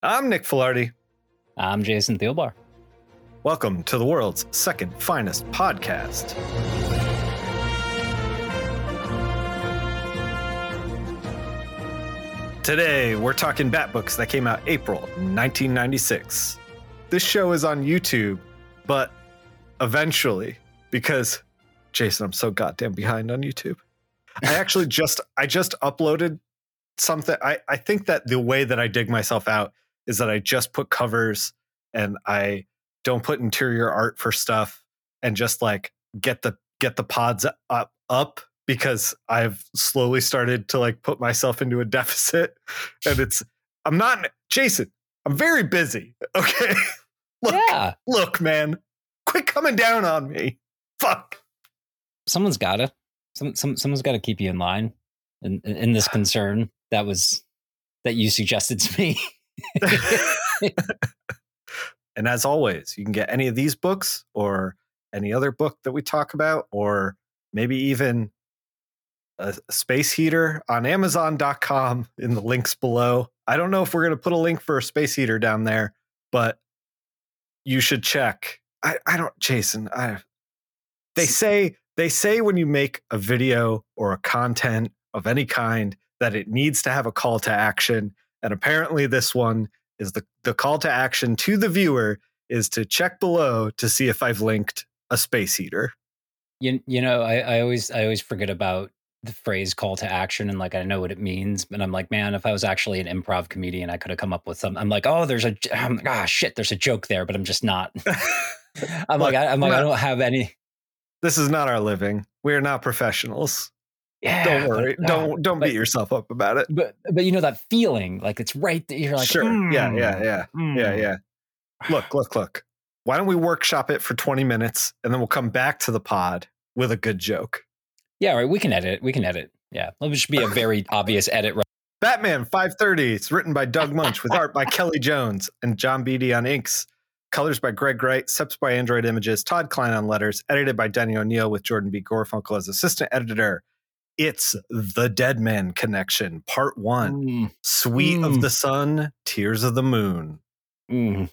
I'm Nick Filardi. I'm Jason Thielbar. Welcome to the world's second finest podcast. Today, we're talking Bat books that came out April 1996. This show is on YouTube, but eventually, because Jason, I'm so goddamn behind on YouTube. I actually just I just uploaded something. I, I think that the way that I dig myself out is that I just put covers and I don't put interior art for stuff and just like get the get the pods up up because I've slowly started to like put myself into a deficit and it's I'm not Jason, I'm very busy. Okay. look, yeah. look, man. Quit coming down on me. Fuck. Someone's gotta. Some, some someone's gotta keep you in line in, in, in this concern that was that you suggested to me. and as always, you can get any of these books or any other book that we talk about, or maybe even a space heater on Amazon.com in the links below. I don't know if we're going to put a link for a space heater down there, but you should check. I, I don't, Jason. I they say they say when you make a video or a content of any kind that it needs to have a call to action, and apparently this one is the the call to action to the viewer is to check below to see if I've linked a space heater. You you know I, I always I always forget about the phrase call to action and like I know what it means, but I'm like, man, if I was actually an improv comedian, I could have come up with something. I'm like, oh, there's a, I'm like, ah, shit, there's a joke there, but I'm just not. I'm Look, like, I, am like, not, I don't have any. This is not our living. We are not professionals. Yeah, don't worry. But, don't don't but, beat yourself up about it. But but you know that feeling, like it's right there. You're like, sure, mm, yeah, yeah, yeah, mm. yeah, yeah. Look, look, look. Why don't we workshop it for 20 minutes and then we'll come back to the pod with a good joke. Yeah, right. We can edit. We can edit. Yeah, it should be a very obvious edit. Right? Batman 530. It's written by Doug Moench with art by Kelley Jones and John Beatty on inks. Colors by Greg Wright, Seps by Android Images, Todd Klein on letters, edited by Denny O'Neil with Jordan B. Gorfinkel as assistant editor. It's The Dead Man Connection, Part One mm. Sweet mm. of the Sun, Tears of the Moon. Mm.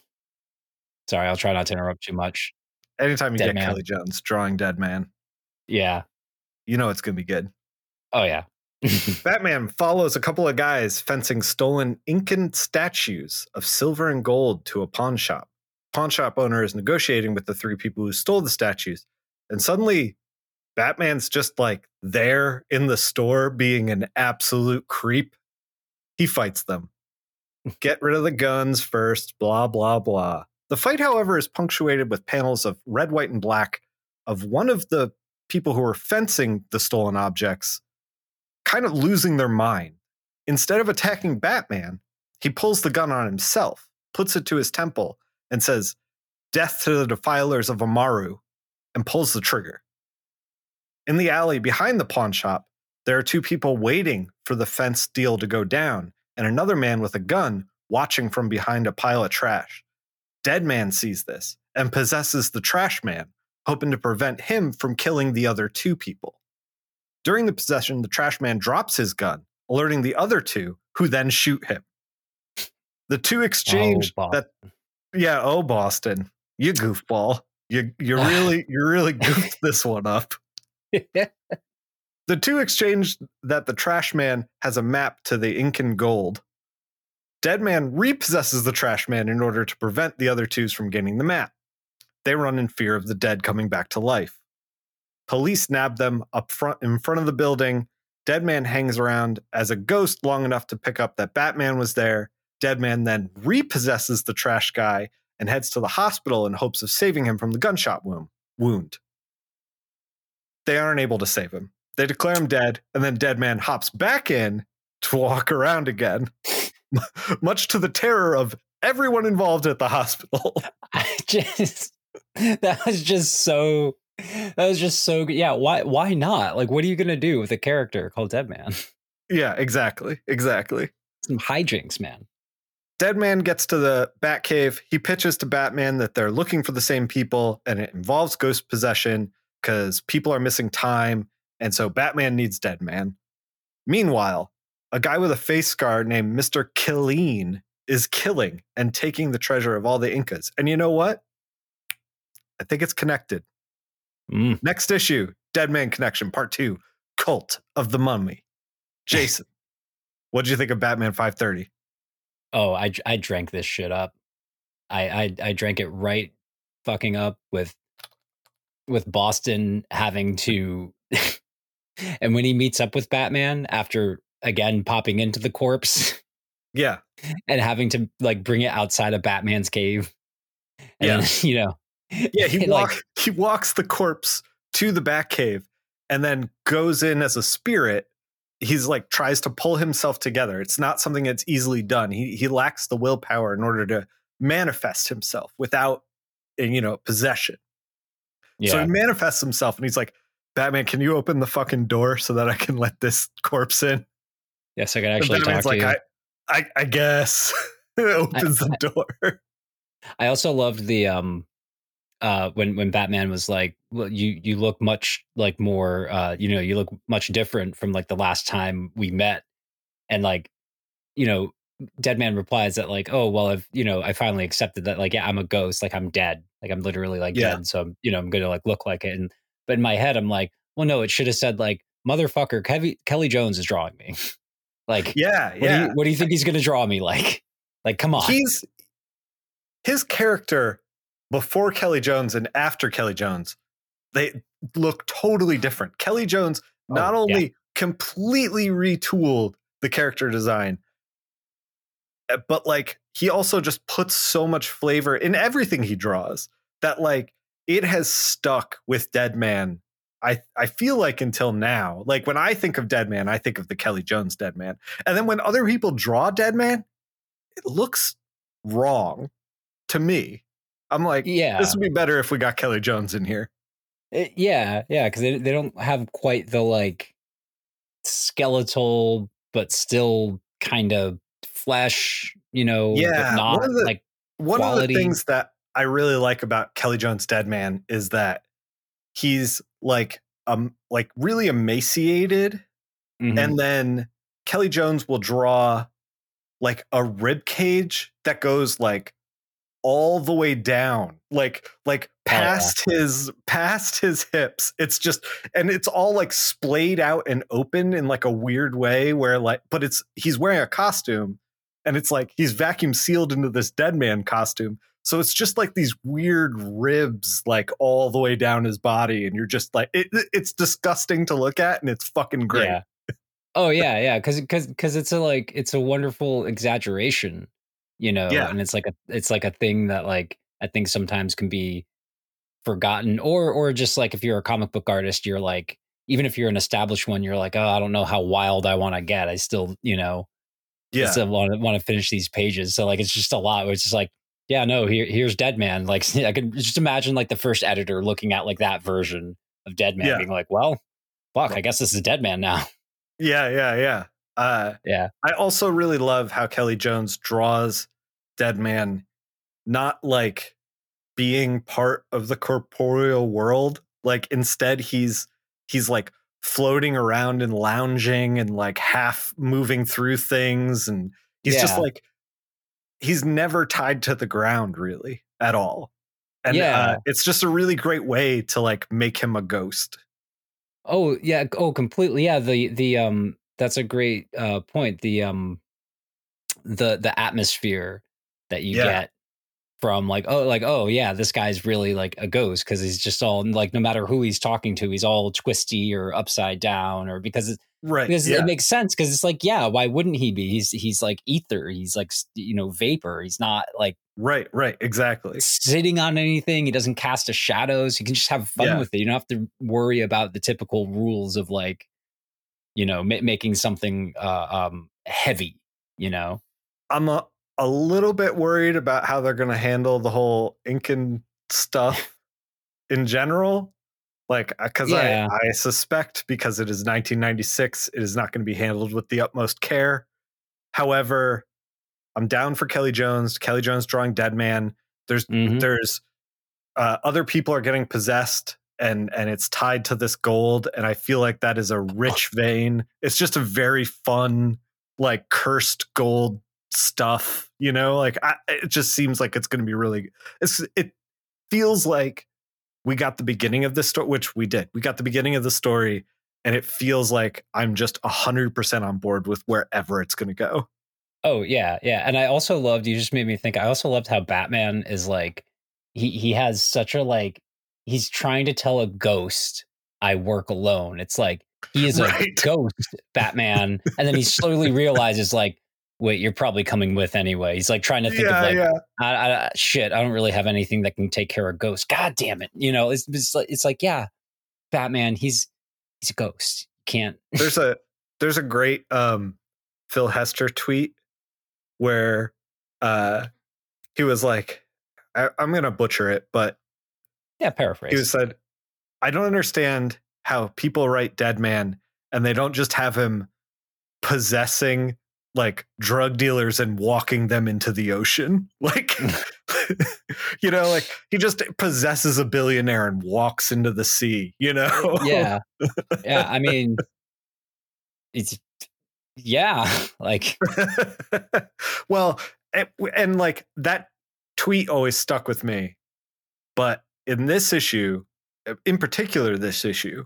Sorry, I'll try not to interrupt too much. Anytime you dead get man. Kelley Jones drawing Dead Man. Yeah, you know it's going to be good. Oh, yeah. Batman follows a couple of guys fencing stolen Incan statues of silver and gold to a pawn shop. Pawn shop owner is negotiating with the three people who stole the statues. And suddenly, Batman's just like there in the store being an absolute creep. He fights them. Get rid of the guns first, blah, blah, blah. The fight, however, is punctuated with panels of red, white, and black of one of the people who are fencing the stolen objects kind of losing their mind. Instead of attacking Batman, he pulls the gun on himself, puts it to his temple, and says, Death to the defilers of Amaru, and pulls the trigger. In the alley behind the pawn shop, there are two people waiting for the fence deal to go down, and another man with a gun watching from behind a pile of trash. Dead Man sees this and possesses the trash man, hoping to prevent him from killing the other two people. During the possession, the trash man drops his gun, alerting the other two, who then shoot him. The two exchange oh, that yeah, oh Boston, you goofball. You you really you really goofed this one up. the two exchange that the trash man has a map to the Incan gold. Dead man repossesses the trash man in order to prevent the other twos from getting the map. They run in fear of the dead coming back to life. Police nab them up front in front of the building. Dead man hangs around as a ghost long enough to pick up that Batman was there. Dead man then repossesses the trash guy and heads to the hospital in hopes of saving him from the gunshot wound. They aren't able to save him. They declare him dead, and then Dead Man hops back in to walk around again, much to the terror of everyone involved at the hospital. I just that was just so that was just so good. Yeah, why why not? Like what are you going to do with a character called Dead Man? Yeah, exactly. Exactly. Some hijinks, man. Dead Man gets to the Batcave. He pitches to Batman that they're looking for the same people and it involves ghost possession because people are missing time. And so Batman needs Dead Man. Meanwhile, a guy with a face scar named Mr. Killeen is killing and taking the treasure of all the Incas. And you know what? I think it's connected. Mm. Next issue, Dead Man Connection, Part Two, Cult of the Mummy. Jason, what did you think of Batman 530? Oh, I I drank this shit up. I I I drank it right fucking up with with Boston having to and when he meets up with Batman after again popping into the corpse Yeah, and having to like bring it outside of Batman's cave. And Yeah. then, you know. yeah. He like, he walks the corpse to the Batcave and then goes in as a spirit. He's like tries to pull himself together. It's not something that's easily done. He he lacks the willpower in order to manifest himself without uh, you know possession. So he manifests himself and he's like, Batman, can you open the fucking door so that I can let this corpse in? yes, I And actually talk Batman's to you. I, I, I guess. opens the door. I also loved the um uh when when Batman was like well you you look much like more uh you know you look much different from like the last time we met and like you know Deadman replies that like oh well I've you know I finally accepted that like yeah I'm a ghost like I'm dead like I'm literally like Yeah. dead so I'm you know I'm gonna like look like it and but in my head I'm like well no it should have said like motherfucker Kelley Kelley Jones is drawing me like Yeah, what do yeah. you what do you think he's gonna draw me like like come on He's his character before Kelley Jones and after Kelley Jones, they look totally different. Kelley Jones oh, not Oh, yeah. only completely retooled the character design, Eh, but like he also just puts so much flavor in everything he draws that like it has stuck with Dead Man. I I feel like until now, like when I think of Dead Man, I think of the Kelley Jones Dead Man, and then when other people draw Dead Man, it looks wrong to me. I'm like, yeah this would be better if we got Kelley Jones in here. It- yeah, yeah, because they they don't have quite the like skeletal, but still kind of flesh, you know, Yeah, but not one of the- like One of the things that I really like about Kelley Jones Dead Man is that he's like um like really emaciated mhm. and then Kelley Jones will draw like a rib cage that goes like all the way down like like Oh, yeah. past his past his hips it's just and it's all like splayed out and open in like a weird way where like but it's he's wearing a costume and it's like he's vacuum sealed into this dead man costume so it's just like these weird ribs like all the way down his body and you're just like it, it's disgusting to look at and it's fucking great Yeah. Oh yeah, yeah, because because because it's a like it's a wonderful exaggeration, you know, Yeah. and it's like a it's like a thing that like I think sometimes can be forgotten, or or just like if you're a comic book artist, you're like even if you're an established one, you're like, oh, I don't know how wild I want to get. I still, you know, yeah still want to want to finish these pages. So like it's just a lot. It's just like, yeah, no, here here's Dead Man. Like I can just imagine like the first editor looking at like that version of Dead Man, Yeah. being like, well, fuck, I guess this is Dead Man now. Yeah, yeah, yeah. Uh, Yeah. I also really love how Kelley Jones draws Dead Man, not like being part of the corporeal world. Like instead, he's he's like floating around and lounging and like half moving through things, and he's just like he's never tied to the ground really at all. And Yeah. uh, it's just a really great way to like make him a ghost. Oh yeah. Oh, completely. Yeah. The the um that's a great uh point. The um the the atmosphere that you Yeah. get from like oh like oh yeah this guy's really like a ghost because he's just all like no matter who he's talking to he's all twisty or upside down or because it, Right. because yeah. it makes sense because it's like yeah why wouldn't he be he's he's like ether he's like you know vapor he's not like right. Right. Exactly. sitting on anything he doesn't cast a shadows you can just have fun Yeah. with it you don't have to worry about the typical rules of like you know ma- making something uh um heavy you know I'm a, a little bit worried about how they're going to handle the whole Incan stuff in general. Like, because Yeah. I, I suspect because it is 1996, it is not going to be handled with the utmost care. However, I'm down for Kelley Jones. Kelley Jones drawing Dead Man. There's Mhm. there's uh, other people are getting possessed and and it's tied to this gold and i feel like that is a rich vein it's just a very fun like cursed gold stuff. You know, like I, it just seems like it's going to be really. It's it feels like we got the beginning of this story, which we did. We got the beginning of the story, and it feels like I'm just hundred percent on board with wherever it's going to go. Oh yeah, yeah, and I also loved. You just made me think. I also loved how Batman is like he he has such a like he's trying to tell a ghost I work alone. It's like he is right. a ghost Batman, and then he slowly realizes like, wait, you're probably coming with anyway. He's like trying to think yeah, of like, yeah. I, I, shit, I don't really have anything that can take care of ghosts. God damn it, you know, it's it's like, it's like yeah, Batman, he's he's a ghost. Can't. There's a there's a great um Phil Hester tweet where uh he was like, I, I'm gonna butcher it, but yeah, paraphrase. He said, I don't understand how people write Dead Man and they don't just have him possessing like drug dealers and walking them into the ocean. Like, you know, like he just possesses a billionaire and walks into the sea, you know? yeah. Yeah. I mean, it's, yeah. Like, well, and, and like that tweet always stuck with me. But in this issue, in particular, this issue,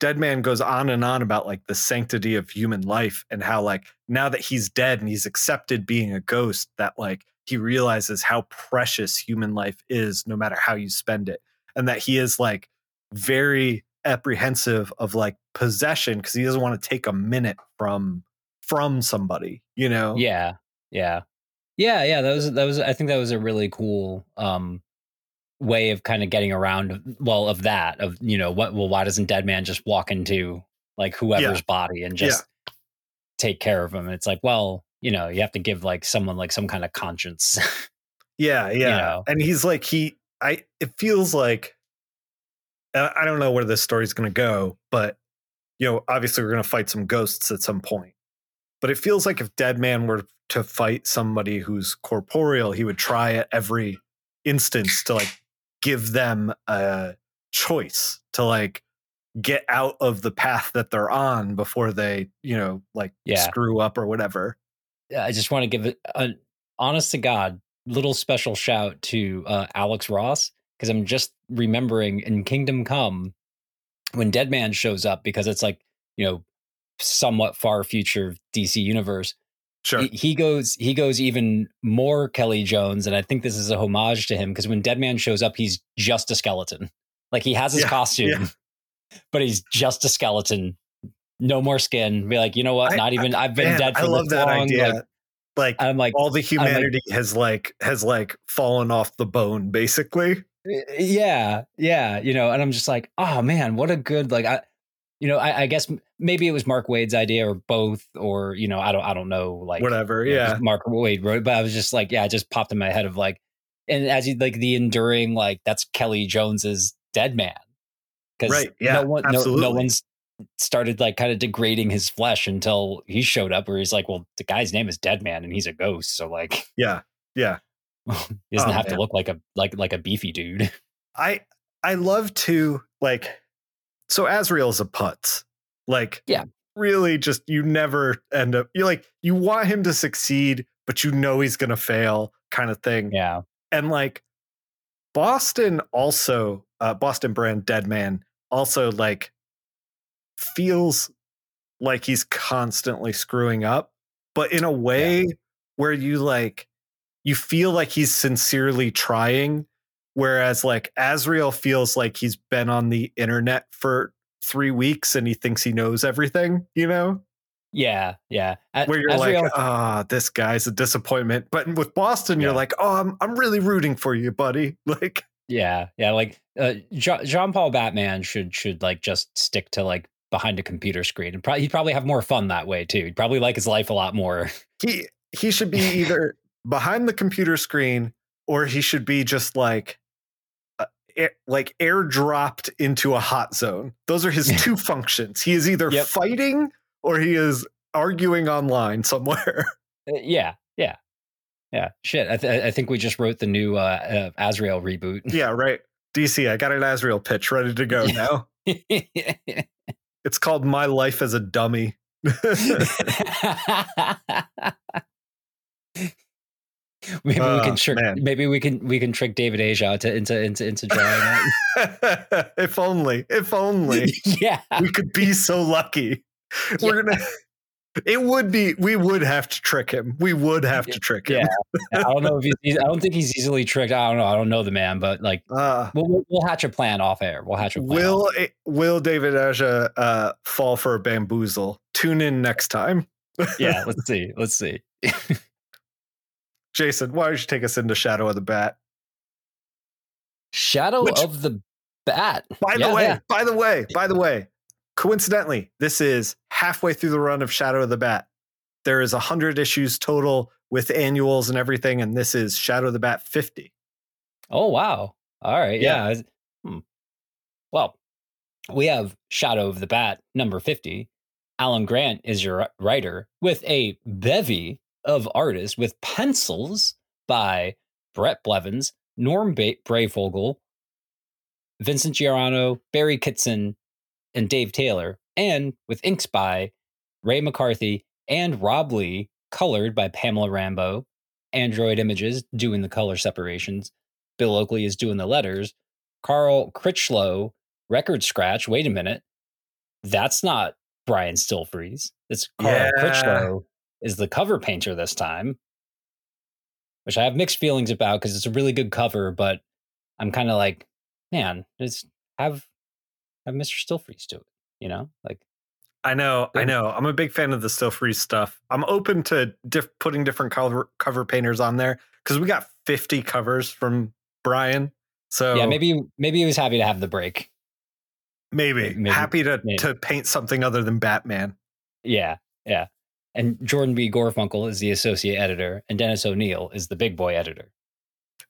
Deadman goes on and on about like the sanctity of human life and how like now that he's dead and he's accepted being a ghost, that like he realizes how precious human life is no matter how you spend it. And that he is like very apprehensive of like possession because he doesn't want to take a minute from from somebody, you know? Yeah. Yeah. Yeah, yeah. That was that was I think that was a really cool um way of kind of getting around well of that of you know what well why doesn't dead man just walk into like whoever's yeah. body and just yeah. take care of him and it's like well you know you have to give like someone like some kind of conscience yeah yeah you know? and he's like he i it feels like i don't know where this story's going to go but you know obviously we're going to fight some ghosts at some point but it feels like if dead man were to fight somebody who's corporeal he would try at every instance to like give them a choice to like get out of the path that they're on before they, you know, like yeah. screw up or whatever. I just want to give it an honest to God little special shout to uh, Alex Ross because I'm just remembering in Kingdom Come when Dead Man shows up because it's like, you know, somewhat far future DC universe. Sure. He, he, goes he goes even more Kelley Jones, and I think this is a homage to him because when Deadman shows up, he's just a skeleton. Like he has his yeah, costume, yeah. but he's just a skeleton. No more skin. Be like, you know what? Not even. I, have been man, dead for I love that long. idea. Like, like I'm like all the humanity like, has like has like fallen off the bone, basically. Yeah, yeah, you know, and I'm just like, oh man, what a good like. I you know, I, I, guess maybe it was Mark Waid's idea or both, or you know, I don't, I don't know, like whatever. Yeah, know, Mark Wade wrote, but I was just like, yeah, it just popped in my head of like, and as you like the enduring, like that's Kelley Jones's Dead Man, because right, yeah, no one, no, no one's started like kind of degrading his flesh until he showed up, where he's like, well, the guy's name is Dead Man and he's a ghost, so like, yeah, yeah, he doesn't oh, have man. to look like a like like a beefy dude. I I love to like so Azrael's a putz. Like, yeah, really just you never end up you like you want him to succeed, but you know he's gonna fail, kind of thing. Yeah. And like Boston also, uh Boston brand Dead Man also like feels like he's constantly screwing up, but in a way yeah. where you like you feel like he's sincerely trying Whereas like Azrael feels like he's been on the internet for three weeks and he thinks he knows everything, you know? Yeah, yeah. Where you're Azrael, like, ah, oh, this guy's a disappointment. But with Boston, yeah. you're like, oh, I'm I'm really rooting for you, buddy. Like, yeah, yeah. Like uh, Jean Paul Batman should should like just stick to like behind a computer screen and probably he'd probably have more fun that way too. He'd probably like his life a lot more. He he should be either behind the computer screen or he should be just like air, like airdropped into a hot zone. Those are his two functions. He is either yep. fighting or he is arguing online somewhere. Uh, yeah, yeah, yeah. Shit, I, th- I, think we just wrote the new uh, uh, Azrael reboot. Yeah, right. DC, I got an Azrael pitch ready to go now. it's called My Life as a Dummy. maybe we Oh, can trick. man. Maybe we can we can trick David Aja to into into into drawing it. if only, if only yeah, we could be so lucky. We're gonna. It would be. We would have to trick him. We would have to trick him. Yeah. I don't know if he's. I don't think he's easily tricked. I don't know. I don't know the man, but like Uh, we'll we'll, hatch a plan off air. We'll hatch a plan. will it- will David Aja uh, fall for a bamboozle? Tune in next time. yeah, let's see. Let's see. Jason, why don't you take us into Shadow of the Bat? Shadow Which- of the Bat. By the way, yeah. by the way, by the way, coincidentally, this is halfway through the run of Shadow of the Bat. There is a hundred issues total with annuals and everything, and this is Shadow of the Bat 50. Oh wow! All right, Yeah. yeah. Hmm. Well, we have Shadow of the Bat number fifty. Alan Grant is your writer with a bevy of artists with pencils by Brett Blevins, Norm ba- Breyfogle, Vincent Giordano, Barry Kitson, and Dave Taylor, and with inks by Ray McCarthy and Rob Lee, colored by Pamela Rambo. Android Images doing the color separations. Bill Oakley is doing the letters. Carl Critchlow, record scratch. Wait a minute. That's not Brian Stelfreeze. It's Carl Yeah. Critchlow is the cover painter this time, which I have mixed feelings about because it's a really good cover, but I'm kind of like, man, just have have Mr. Stelfreeze do it. You know, like I know, I know. I'm a big fan of the still free stuff. I'm open to diff- putting different cover cover painters on there because we got 50 covers from Brian. So yeah, maybe maybe he was happy to have the break. maybe, maybe- happy to maybe. to paint something other than Batman. Yeah, yeah. And Jordan B. Gorfinkel is the associate editor, and Dennis O'Neil is the big boy editor.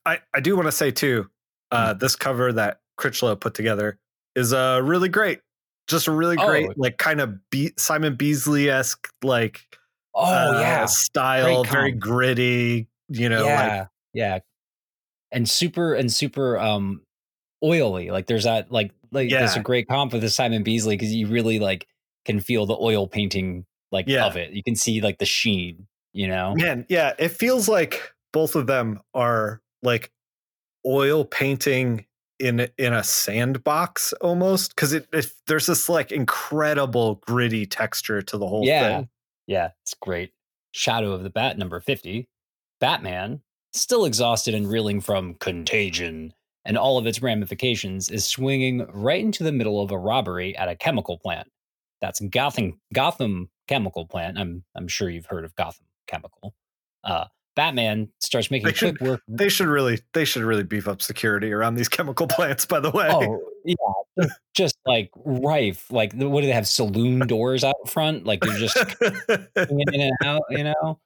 I, I do want to say too, uh, Mm. this cover that Critchlow put together is uh really great. Just a really great, Oh. like kind of be- Simon Bisley esque like Oh uh, yeah, style, very gritty. You know, yeah, like yeah, and super and super um oily. Like there's that like like there's a great comp with the Simon Bisley because you really like can feel the oil painting like Yeah. of it. You can see like the sheen. You know, man, yeah, it feels like both of them are like oil painting in in a sandbox almost because it, it there's this like incredible gritty texture to the whole Yeah. thing. Yeah, it's great. Shadow of the Bat number 50. Batman, still exhausted and reeling from contagion and all of its ramifications, is swinging right into the middle of a robbery at a chemical plant. That's Gotham Gotham Chemical Plant. I'm I'm sure you've heard of Gotham Chemical. Uh, Batman starts making They should- quick work. They should really they should really beef up security around these chemical plants. By the way, Oh yeah, just, just like rife. Like what do they have? Saloon doors out front? Like they're just in and out, you know?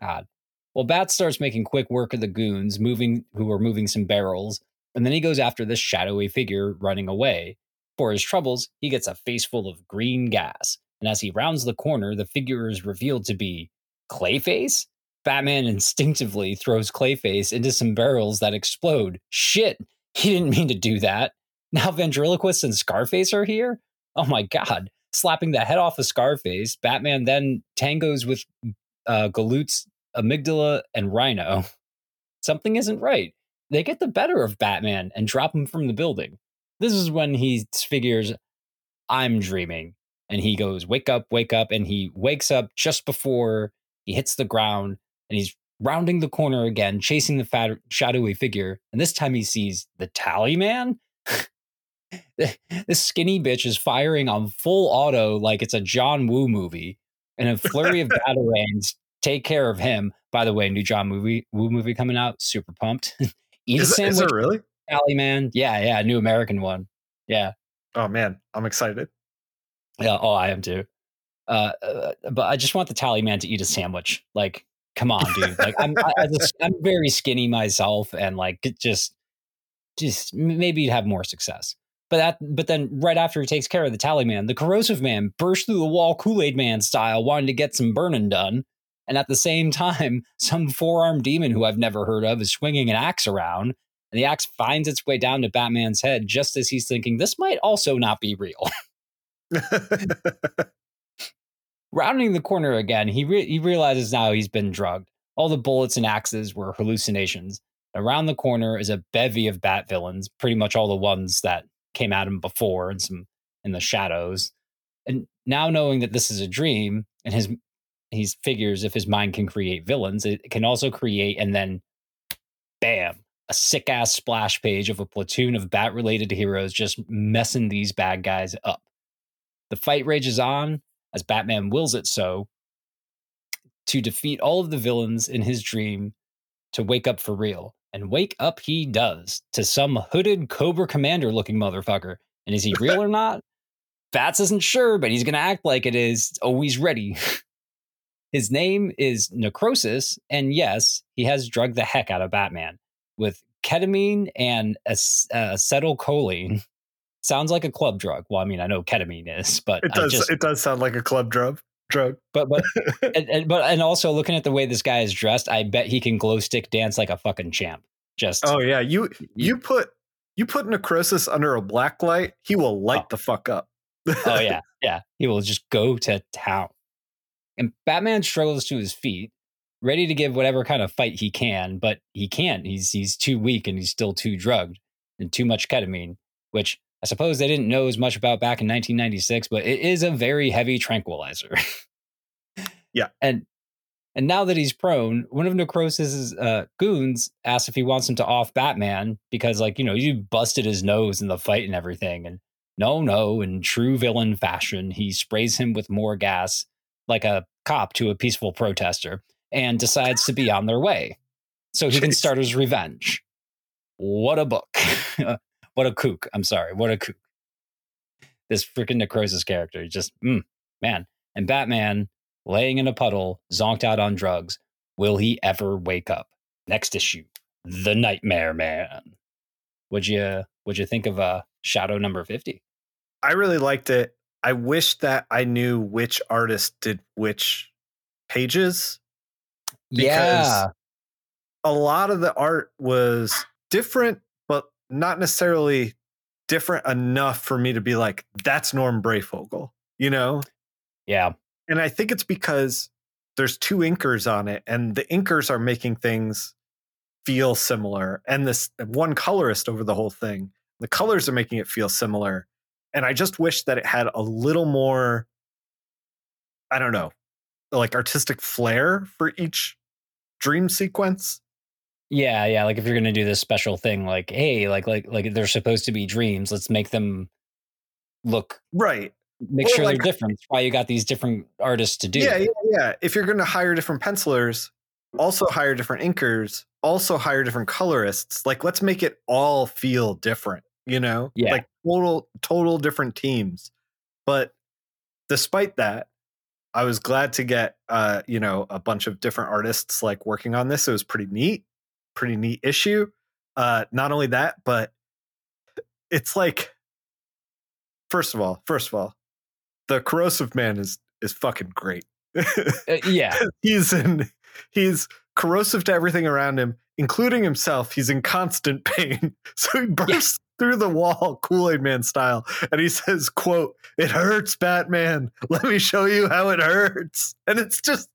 God. Well, Bat starts making quick work of the goons, moving who are moving some barrels, and then he goes after this shadowy figure running away. For his troubles, he gets a face full of green gas, and as he rounds the corner, the figure is revealed to be Clayface. Batman instinctively throws Clayface into some barrels that explode. Shit, he didn't mean to do that. Now Ventriloquist and Scarface are here? Oh my god. Slapping the head off of Scarface, Batman then tangos with uh, Galoots, Amygdala, and Rhino. Something isn't right. They get the better of Batman and drop him from the building. This is when he figures, I'm dreaming. And he goes, Wake up, wake up. And he wakes up just before he hits the ground and he's rounding the corner again, chasing the fat, shadowy figure. And this time he sees the tally man. this skinny bitch is firing on full auto like it's a John Woo movie. And a flurry of batarangs take care of him. By the way, new John movie Woo movie coming out. Super pumped. Eat is, a it, is sandwich, it really? tally man. Yeah, yeah, new American one. Yeah. Oh man, I'm excited. Yeah, oh, I am too. Uh, uh, but I just want the tally man to eat a sandwich. Like, come on, dude. Like, I'm I, I just, I'm very skinny myself, and like, just, just maybe you'd have more success. But that, but then right after he takes care of the tally man, the corrosive man burst through the wall, Kool Aid Man style, wanting to get some burning done. And at the same time, some four armed demon who I've never heard of is swinging an axe around, and the axe finds its way down to Batman's head just as he's thinking this might also not be real. rounding the corner again, he re- he realizes now he's been drugged. all the bullets and axes were hallucinations. Around the corner is a bevy of bat villains, pretty much all the ones that came at him before and some in the shadows. And now knowing that this is a dream and his he figures if his mind can create villains, it can also create and then bam, a sick ass splash page of a platoon of bat related heroes just messing these bad guys up. The fight rages on as Batman wills it so to defeat all of the villains in his dream to wake up for real. And wake up he does to some hooded Cobra Commander looking motherfucker. And is he real or not? Bats isn't sure, but he's going to act like it is, always ready. His name is Necrosis, and yes, he has drugged the heck out of Batman with ketamine and uh, acetylcholine. Sounds like a club drug. Well, I mean, I know ketamine is, but it does. Just, it does sound like a club drug. Drug, but but and, and, but and also looking at the way this guy is dressed, I bet he can glow stick dance like a fucking champ. Just oh yeah, you you put you put necrosis under a black light, he will oh. light oh. the fuck up. oh yeah, yeah, he will just go to town. And Batman struggles to his feet, ready to give whatever kind of fight he can, but he can't. He's he's too weak and he's still too drugged and too much ketamine, which I suppose they didn't know as much about back in 1996, but it is a very heavy tranquilizer. yeah. And and now that he's prone, one of Necrosis's uh, goons asks if he wants him to off Batman because, like, you know, you busted his nose in the fight and everything. And no, no, in true villain fashion, he sprays him with more gas like a cop to a peaceful protester and decides to be on their way so he can start his revenge. What a book. what a kook. I'm sorry. What a kook. This freaking Necrosis character. Just, mm, man. And Batman laying in a puddle, zonked out on drugs. Will he ever wake up? Next issue The Nightmare Man. Would you would you think of uh Shadow number 50? I really liked it. I wish that I knew which artist did which pages. Yeah. A lot of the art was different, not necessarily different enough for me to be like, that's Norm Breyfogle, you know? Yeah. And I think it's because there's two inkers on it, and the inkers are making things feel similar. And this one colorist over the whole thing, the colors are making it feel similar and I just wish that it had a little more I don't know, like artistic flair for each dream sequence. Yeah, yeah, like if you're going to do this special thing like hey, like like like they're supposed to be dreams, let's make them look right. Make or sure like, they're different. That's why you got these different artists to do. Yeah, yeah, yeah. If you're going to hire different pencilers, also hire different inkers, also hire different colorists. Like let's make it all feel different you know yeah. like total total different teams but despite that i was glad to get uh you know a bunch of different artists like working on this it was pretty neat pretty neat issue uh not only that but it's like first of all first of all the corrosive man is is fucking great. Uh, yeah. He's in he's corrosive to everything around him including himself. He's in constant pain. So he bursts through the wall kool-aid man style and he says quote it hurts batman. Let me show you how it hurts. And it's just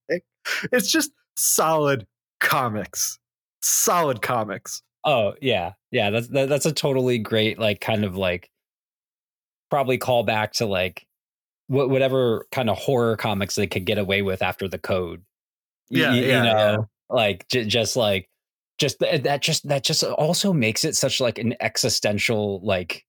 it's just solid comics solid comics oh yeah yeah that's that, that's a totally great like kind of like probably call back to like wh- whatever kind of horror comics they could get away with after the code yeah, y- yeah you know yeah. like j- just like just that just that just also makes it such like an existential like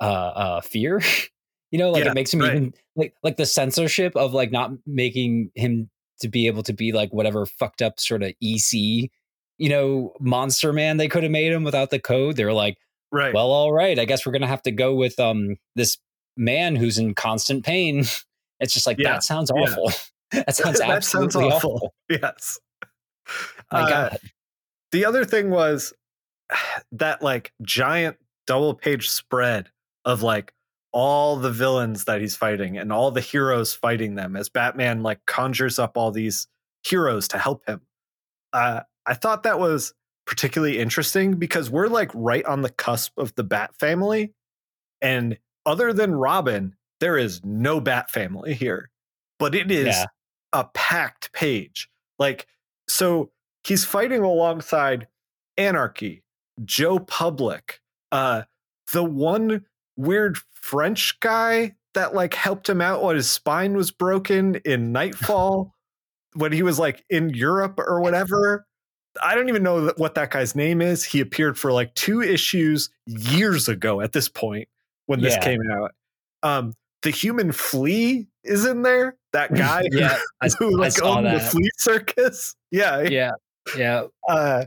uh uh fear you know like yeah, it makes him right. even like like the censorship of like not making him to be able to be like whatever fucked up sort of ec you know monster man they could have made him without the code they're like right well all right i guess we're gonna have to go with um this man who's in constant pain it's just like yeah. that sounds awful yeah. that sounds that absolutely sounds awful. awful. yes my uh, god the other thing was that like giant double page spread of like all the villains that he's fighting and all the heroes fighting them as Batman like conjures up all these heroes to help him. Uh, I thought that was particularly interesting because we're like right on the cusp of the Bat family. And other than Robin, there is no Bat family here, but it is yeah. a packed page. Like, so he's fighting alongside Anarchy, Joe Public, uh, the one weird French guy that like helped him out when his spine was broken in Nightfall when he was like in Europe or whatever. I don't even know what that guy's name is. He appeared for like two issues years ago at this point when this Yeah. came out. Um, the human flea is in there. That guy Yeah, I, who like owned the flea circus. Yeah. yeah, yeah. Uh,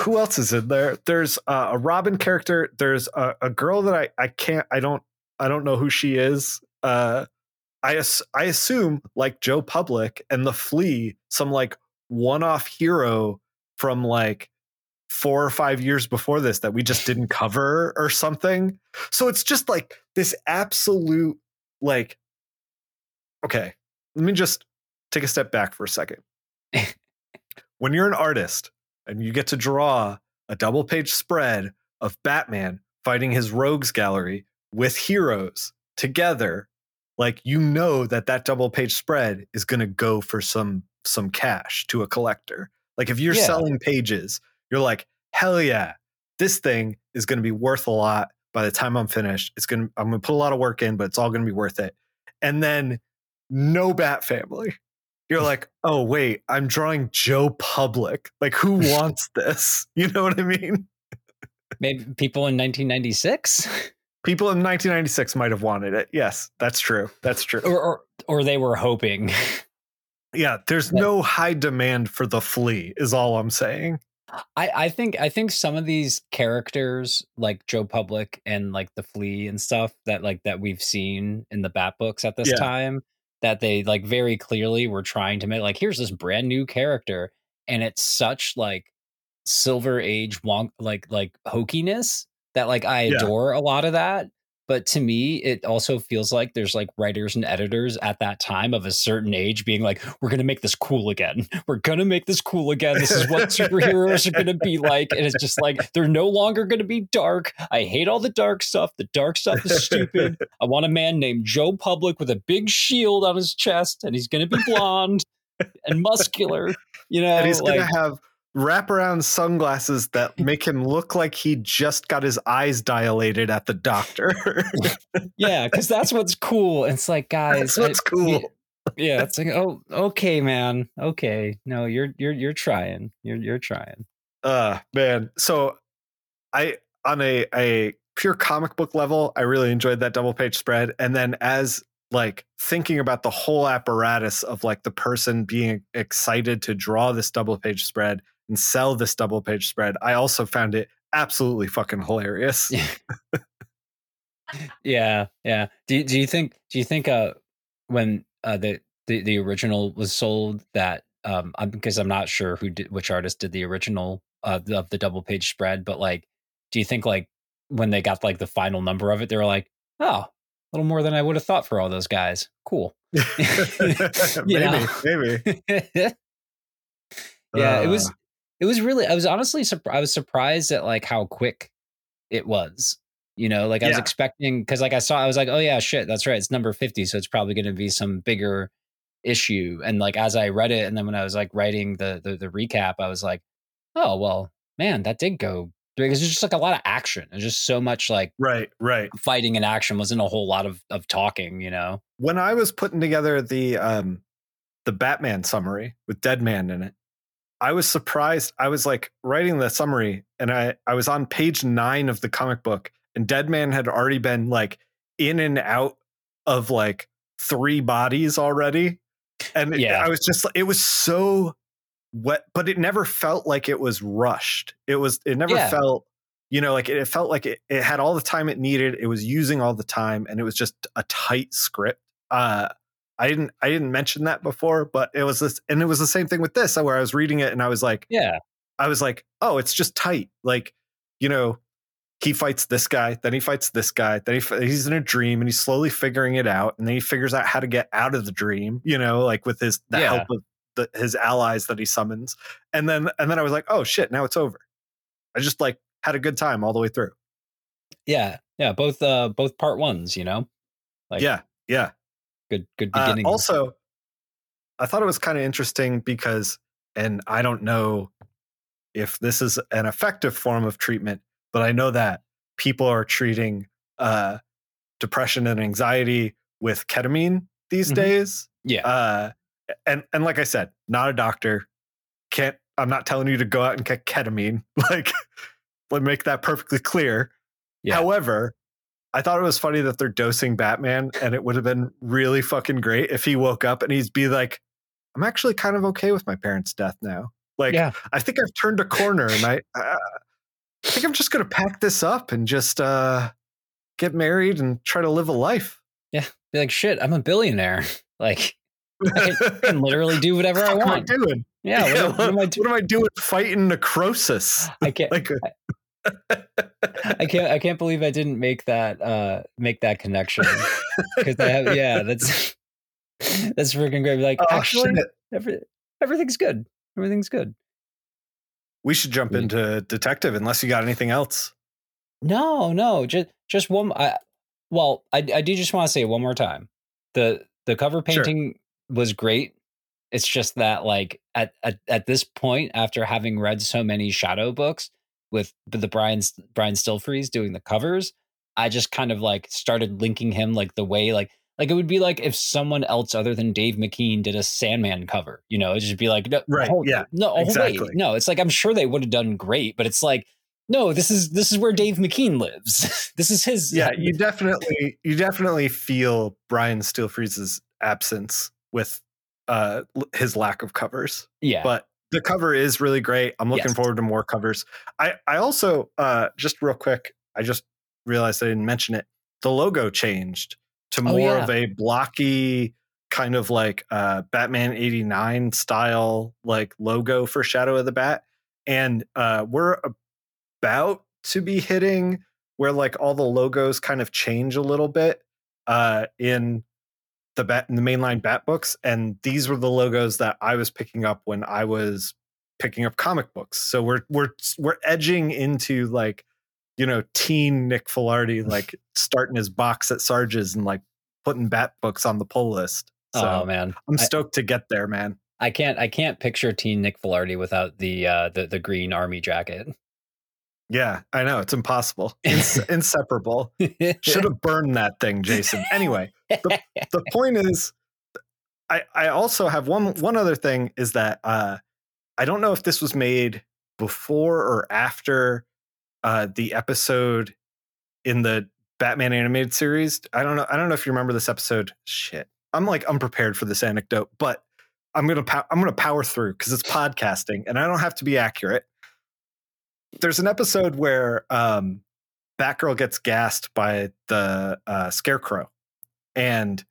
who else is in there? There's uh, a Robin character. There's a, a girl that I I can't I don't I don't know who she is. Uh, I I assume like Joe Public and the Flea, some like one off hero from like four or five years before this that we just didn't cover or something. So it's just like this absolute like. Okay, let me just take a step back for a second. when you're an artist and you get to draw a double page spread of Batman fighting his rogues gallery with heroes together, like you know that that double page spread is going to go for some some cash to a collector. Like if you're Yeah. selling pages, you're like, hell yeah, this thing is going to be worth a lot by the time I'm finished. It's going to I'm going to put a lot of work in, but it's all going to be worth it. And then no Bat Family. You're like, oh wait, I'm drawing Joe Public. Like, who wants this? You know what I mean? Maybe people in 1996, People in 1996 might have wanted it. Yes, that's true. That's true. or, or or they were hoping. Yeah, there's But- no high demand for the flea, is all I'm saying. I, I think I think some of these characters like Joe Public and like the Flea and stuff that like that we've seen in the Bat books at this Yeah. time that they like very clearly were trying to make like here's this brand new character and it's such like silver age wonk like like hokiness that like I Yeah. adore a lot of that but to me it also feels like there's like writers and editors at that time of a certain age being like we're going to make this cool again. We're going to make this cool again. This is what superheroes are going to be like. And it's just like they're no longer going to be dark. I hate all the dark stuff. The dark stuff is stupid. I want a man named joe public with a big shield on his chest and he's going to be blonde and muscular you know and he's like, gonna have wraparound sunglasses that make him look like he just got his eyes dilated at the doctor. yeah because that's what's cool. It's like guys That's what's I- cool. yeah it's like oh okay man. Okay. No you're you're you're trying. You're you're trying. Uh man. So i on a a pure comic book level i really enjoyed that double page spread. And then as like thinking about the whole apparatus of like the person being excited to draw this double page spread and sell this double page spread i also found it absolutely fucking hilarious. Yeah. Yeah do, do you think do you think uh when uh the the, the original was sold that um I'm, because i'm not sure who did which artist did the original uh of the double page spread but like do you think like when they got like the final number of it they were like oh a little more than i would have thought for all those guys. Cool. Maybe maybe. Yeah it was Uh, it was really i was honestly surprised i was surprised at like how quick it was you know like i was expecting because like i saw i was like oh yeah shit that's right it's number 50 so it's probably going to be some bigger issue. And like as i read it and then when i was like writing the the, the recap i was like oh well man that did go because there's just like a lot of action there's just so much like right right. fighting and action wasn't a whole lot of of talking you know? When I was putting together the um the Batman summary with Deadman in it, I was surprised. I was like writing the summary and I I was on page 9 of the comic book and Dead Man had already been like in and out of like three bodies already. And Yeah. I was just it was so wet but it never felt like it was rushed. It was it never Yeah. felt you know like it, it felt like it, it had all the time it needed. It was using all the time and it was just a tight script uh I didn't I didn't mention that before, but it was this and it was the same thing with this where I was reading it and I was like yeah I was like, "Oh, it's just tight." Like, you know, he fights this guy, then he fights this guy, then he, he's in a dream and he's slowly figuring it out and then he figures out how to get out of the dream, you know, like with his the Yeah. help of the, his allies that he summons. And then and then I was like, "Oh shit, now it's over." I just like had a good time all the way through. yeah yeah both uh both part ones you know like yeah, yeah. Good good Uh, beginning also, I thought it was kind of interesting because, and I don't know if this is an effective form of treatment, but I know that people are treating uh, depression and anxiety with ketamine these Mhm. days. Yeah. Uh, and and like I said, not a doctor. Can't. I'm not telling you to go out and get ketamine. Like, let me make that perfectly clear. Yeah. However, I thought it was funny that they're dosing Batman, and it would have been really fucking great if he woke up and he'd be like, "I'm actually kind of okay with my parents' death now. Like, yeah. I think I've turned a corner, and I, uh, I think I'm just gonna pack this up and just uh, get married and try to live a life." Yeah, be like, shit, I'm a billionaire. Like, I can literally do whatever I want." What am I doing? Yeah. What, Yeah, what am I doing? What am I doing fighting necrosis? I can't. Like, I can't. I can't believe I didn't make that. Uh, make that connection because I have. Yeah, that's that's freaking great. Like, oh, actually, shit. every, everything's good. Everything's good. we should jump We- into detective unless you got anything else. No, no, just just one. I, well, I I do just want to say one more time. The the cover Sure. painting was great. It's just that like at, at at this point, after having read so many shadow books with the Brian Brian Stelfreeze doing the covers, I just kind of like started linking him like the way like like it would be like if someone else other than Dave McKean did a Sandman cover. You know, it'd just be like no, Right, hold- yeah, no, oh, exactly. wait, no. It's like I'm sure they would have done great, but it's like no, this is this is where Dave McKean lives. this is his. yeah, you definitely you definitely feel Brian Stelfreeze's absence with uh his lack of covers. yeah. But the cover is really great. I'm looking Yes. forward to more covers. I I also uh just real quick, I just realized I didn't mention it. The logo changed to Oh, more yeah. of a blocky kind of like uh Batman 89 style like logo for Shadow of the Bat. And uh we're about to be hitting where like all the logos kind of change a little bit uh in the bat the mainline bat books and these were the logos that i was picking up when i was picking up comic books. So we're we're we're edging into like you know teen nick Filardi like starting his box at sarge's and like putting bat books on the pull list. So oh man, i'm I- stoked to get there man. I can't I can't picture teen Nick Filardi without the uh the, the green army jacket. Yeah i know it's impossible. It's inseparable. Should have burned that thing jason. Anyway the point is i i also have one one other thing is that uh i don't know if this was made before or after uh the episode in the batman animated series. I don't know i don't know if you remember this episode. Shit. I'm like unprepared for this anecdote but i'm gonna pow- i'm gonna power through because it's podcasting and i don't have to be accurate there's an episode where um batgirl gets gassed by the uh scarecrow and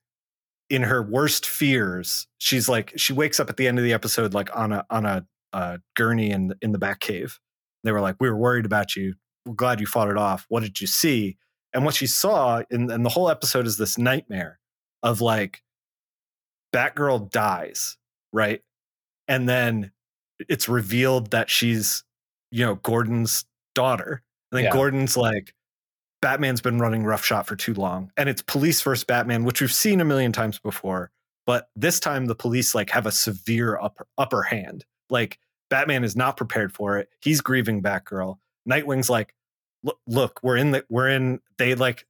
in her worst fears she's like she wakes up at the end of the episode like on a on a uh, gurney in in the back cave they were like we were worried about you. We're glad you fought it off. What did you see? And what she saw in and the whole episode is this nightmare of like batgirl dies right? And then it's revealed that she's you know gordon's daughter and then Yeah. gordon's like Batman's been running roughshod for too long, and it's police versus Batman, which we've seen a million times before. But this time, the police like have a severe upper upper hand. Like Batman is not prepared for it. He's grieving Batgirl. Nightwing's like, look, look, we're in the we're in. They like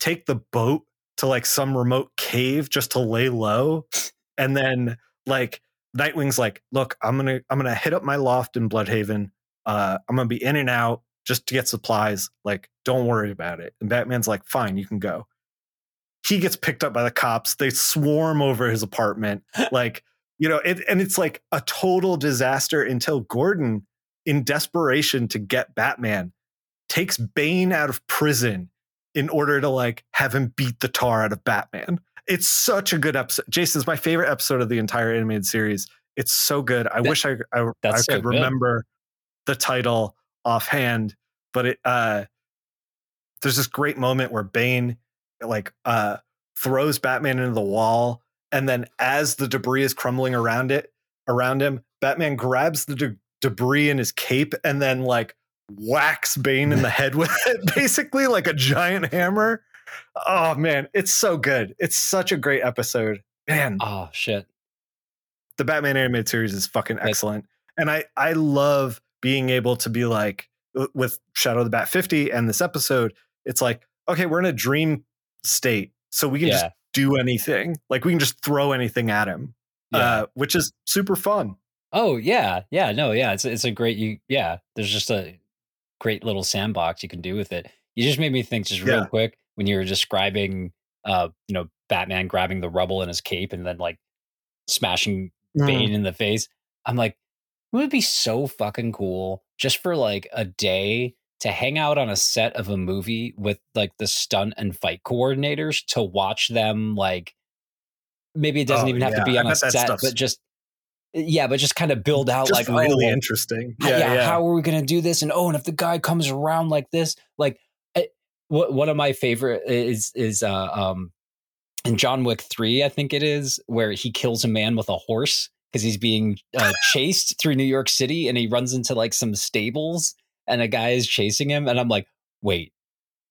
take the boat to like some remote cave just to lay low, and then like Nightwing's like, look, I'm gonna I'm gonna hit up my loft in Blüdhaven. Uh, I'm gonna be in and out just to get supplies. Like, don't worry about it. And Batman's like, fine, you can go. He gets picked up by the cops. They swarm over his apartment. Like, you know, it, and it's like a total disaster until Gordon, in desperation to get Batman, takes Bane out of prison in order to like have him beat the tar out of Batman. It's such a good episode. Jason's my favorite episode of the entire animated series. It's so good. I That- wish I I, I so could remember the title offhand, but it uh there's this great moment where Bane like uh throws Batman into the wall and then as the debris is crumbling around it around him, Batman grabs the de- debris in his cape and then like whacks Bane in the head with it basically like a giant hammer. Oh man, it's so good. It's such a great episode. Man, oh shit. the Batman animated series is fucking excellent. And I I love being able to be like with Shadow of the Bat 50 and this episode, it's like, okay, we're in a dream state. So we can yeah. just do anything. Like we can just throw anything at him. Yeah. Uh, which is super fun. Oh yeah. Yeah. No, yeah. It's it's a great you yeah, there's just a great little sandbox you can do with it. You just made me think just real yeah. quick when you were describing uh, you know, Batman grabbing the rubble in his cape and then like smashing mm. Bane in the face. I'm like, it would be so fucking cool just for like a day to hang out on a set of a movie with like the stunt and fight coordinators to watch them like maybe it doesn't oh, even have yeah. to be on a set but just yeah but just kind of build out just like really oh, interesting. yeah, yeah, yeah, how are we going to do this? And oh and if the guy comes around like this like it, eh, what one of my favorite is is uh um in John Wick 3 I think it is where he kills a man with a horse because he's being uh, chased through New York City and he runs into like some stables and a guy is chasing him. And I'm like, wait,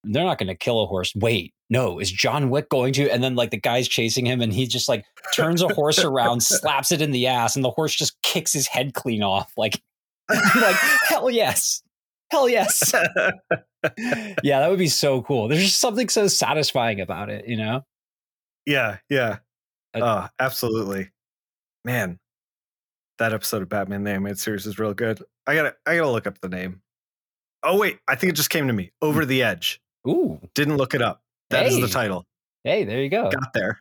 they're not going to kill a horse. Wait, no, is John Wick going to? And then like the guy's chasing him and he just like turns a horse around, slaps it in the ass, and the horse just kicks his head clean off. Like, like hell yes. Hell yes. yeah, that would be so cool. There's just something so satisfying about it, you know? Yeah, yeah. Uh, oh, absolutely. Man, that episode of Batman the Animated Series is real good. I gotta I gotta look up the name. Oh wait, I think it just came to me. Hmm. Over the Edge. Ooh. Didn't look it up. That hey. is the title. Hey, there you go. Got there.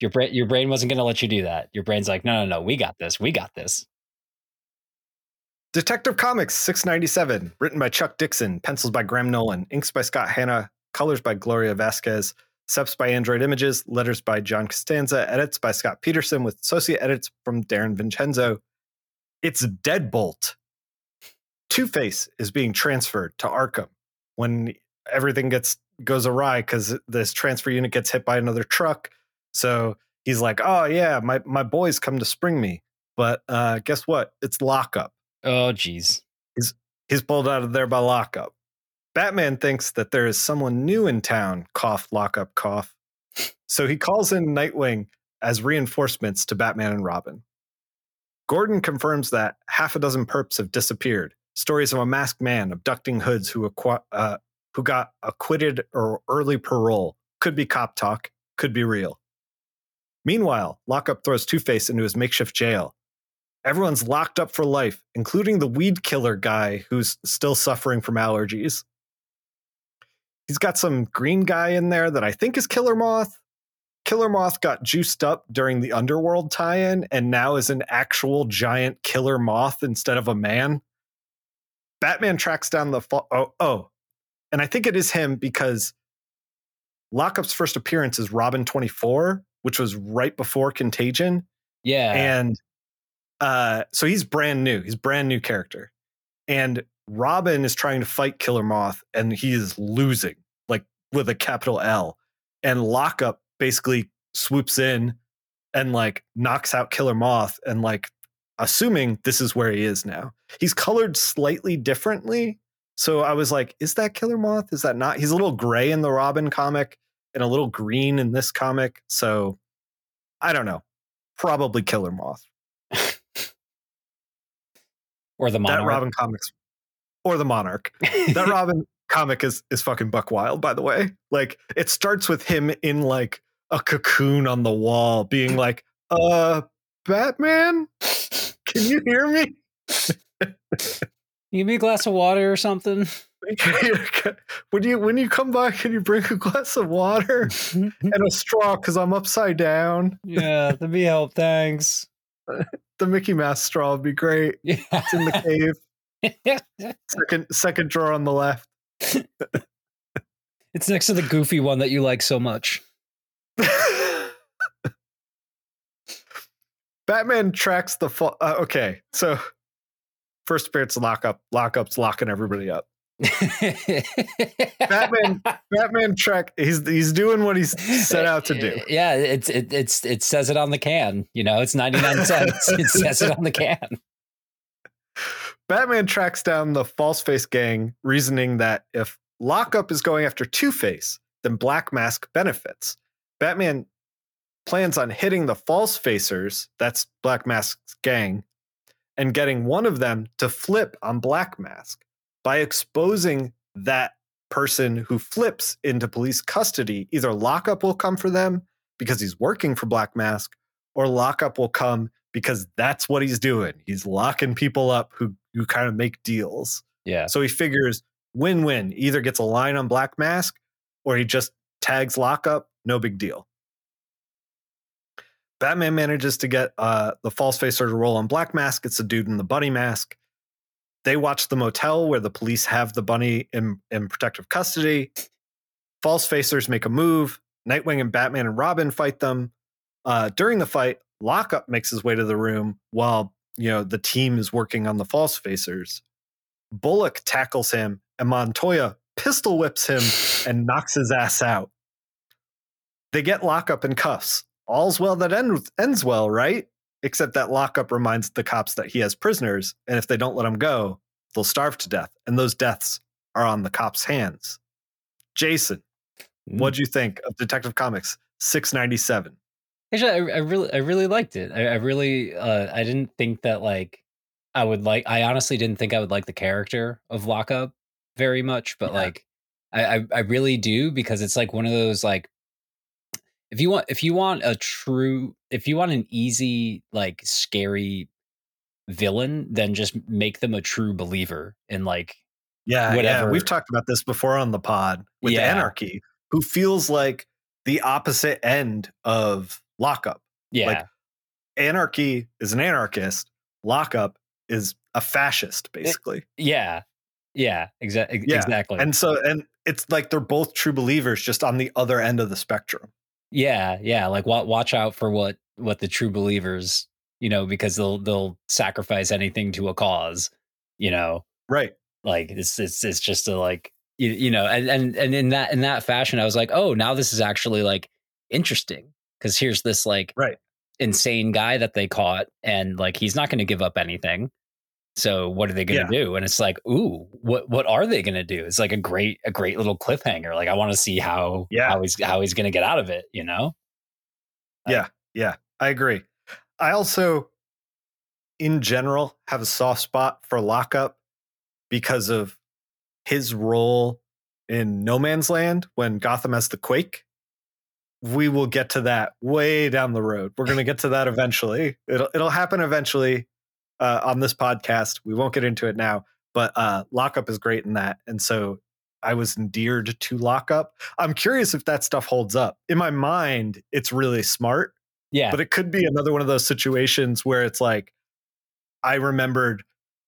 Your brain your brain wasn't gonna let you do that. Your brain's like, no, no, no, we got this. We got this. Detective Comics 697, written by Chuck Dixon, pencils by Graham Nolan, inks by Scott Hanna, colors by Gloria Vasquez, Seps by Android Images, letters by John Costanza, edits by Scott Peterson with associate edits from Darren Vincenzo. It's Deadbolt. Two Face is being transferred to Arkham when everything gets goes awry because this transfer unit gets hit by another truck. So he's like, "Oh yeah, my my boys come to spring me." But uh, guess what? It's lockup. Oh geez, he's he's pulled out of there by lockup. Batman thinks that there is someone new in town, cough, lockup, cough. So he calls in Nightwing as reinforcements to Batman and Robin. Gordon confirms that half a dozen perps have disappeared. Stories of a masked man abducting hoods who, acqu- uh, who got acquitted or early parole. Could be cop talk, could be real. Meanwhile, Lockup throws Two Face into his makeshift jail. Everyone's locked up for life, including the weed killer guy who's still suffering from allergies he's got some green guy in there that I think is Killer Moth. Killer Moth got juiced up during the Underworld tie-in and now is an actual giant killer moth instead of a man. Batman tracks down the oh oh, and I think it is him because Lockup's first appearance is Robin 24, which was right before Contagion. Yeah. And uh so he's brand new. He's brand new character. And Robin is trying to fight Killer Moth and he is losing, with a capital L. And Lockup basically swoops in and like knocks out Killer Moth and like assuming this is where he is now. He's colored slightly differently. So I was like, is that Killer Moth? Is that not? He's a little gray in the Robin comic and a little green in this comic. So I don't know. Probably Killer Moth. or the Monarch. That Robin comics or the Monarch. That Robin comic is is fucking buck wild, by the way. Like it starts with him in like a cocoon on the wall, being like, "Uh, Batman, can you hear me? Give me a glass of water or something." when you when you come by, can you bring a glass of water and a straw? Because I'm upside down. yeah, that'd be help. Thanks. the Mickey Mouse straw would be great. Yeah. It's in the cave second second drawer on the left. it's next to the goofy one that you like so much. Batman tracks the fall. Uh, okay, so first appearance lockup. Lockup's locking everybody up. Batman Batman track he's he's doing what he's set out to do. Yeah, it's it, it's it says it on the can, you know, it's 99 cents. it says it on the can. Batman tracks down the false face gang, reasoning that if Lockup is going after Two Face, then Black Mask benefits. Batman plans on hitting the false facers, that's Black Mask's gang, and getting one of them to flip on Black Mask. By exposing that person who flips into police custody, either lockup will come for them because he's working for Black Mask, or lockup will come because that's what he's doing. He's locking people up who who kind of make deals. Yeah. So he figures win-win. Either gets a line on Black Mask or he just tags lockup, no big deal. Batman manages to get uh, the false facer to roll on Black Mask. It's a dude in the bunny mask. They watch the motel where the police have the bunny in, in protective custody. False facers make a move. Nightwing and Batman and Robin fight them. Uh, during the fight, Lockup makes his way to the room while you know the team is working on the false facers. Bullock tackles him, and Montoya pistol whips him and knocks his ass out. They get Lockup and cuffs. All's well that ends, ends well, right? Except that Lockup reminds the cops that he has prisoners, and if they don't let him go, they'll starve to death, and those deaths are on the cops' hands. Jason, Mm. what do you think of Detective Comics 697? Actually, I, I really, I really liked it. I, I really, uh, I didn't think that like I would like. I honestly didn't think I would like the character of Lockup very much, but Yeah. like, I, I, really do because it's like one of those like, if you want, if you want a true, if you want an easy like scary villain, then just make them a true believer in like Yeah, yeah. Whatever. We've talked about this before on the pod with Yeah. Anarchy, who feels like the opposite end of Lockup. yeah, Like, Anarchy is an anarchist. Lockup is a fascist, basically. yeah, yeah, exa- Yeah, exactly. and so, and it's like they're both true believers, just on the other end of the spectrum. Yeah, yeah. Like wa- watch out for what what the true believers, you know, because they'll they'll sacrifice anything to a cause, you know. Right. Like it's it's it's just a like you, you know, and and and in that in that fashion, I was like, oh, now this is actually like interesting because here's this like Right. insane guy that they caught, and like he's not going to give up anything. So what are they going to do? And it's like, ooh, what what are they going to do? It's like a great a great little cliffhanger. Like I want to see how Yeah. how he's how he's going to get out of it. You know? Yeah, yeah, I agree. I also, in general, have a soft spot for Lockup because of his role in No Man's Land when Gotham has the quake. We will get to that way down the road. We're going to get to that eventually. It'll it'll happen eventually uh, on this podcast. We won't get into it now, but uh, Lockup is great in that, and so I was endeared to Lockup. I'm curious if that stuff holds up. In my mind, it's really smart Yeah. but it could be another one of those situations where it's like i remembered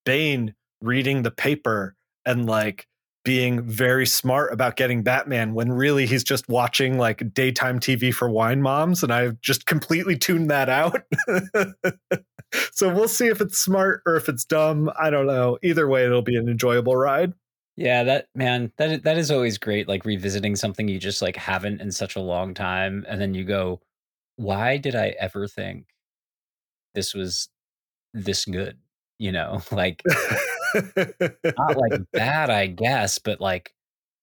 bane reading the paper and like being very smart about getting batman when really he's just watching like daytime tv for wine moms and i've just completely tuned that out so we'll see if it's smart or if it's dumb i don't know either way it'll be an enjoyable ride Yeah, that man, that is, that is always great. Like revisiting something you just like haven't in such a long time, and then you go, "Why did I ever think this was this good?" You know, like not like bad, I guess, but like,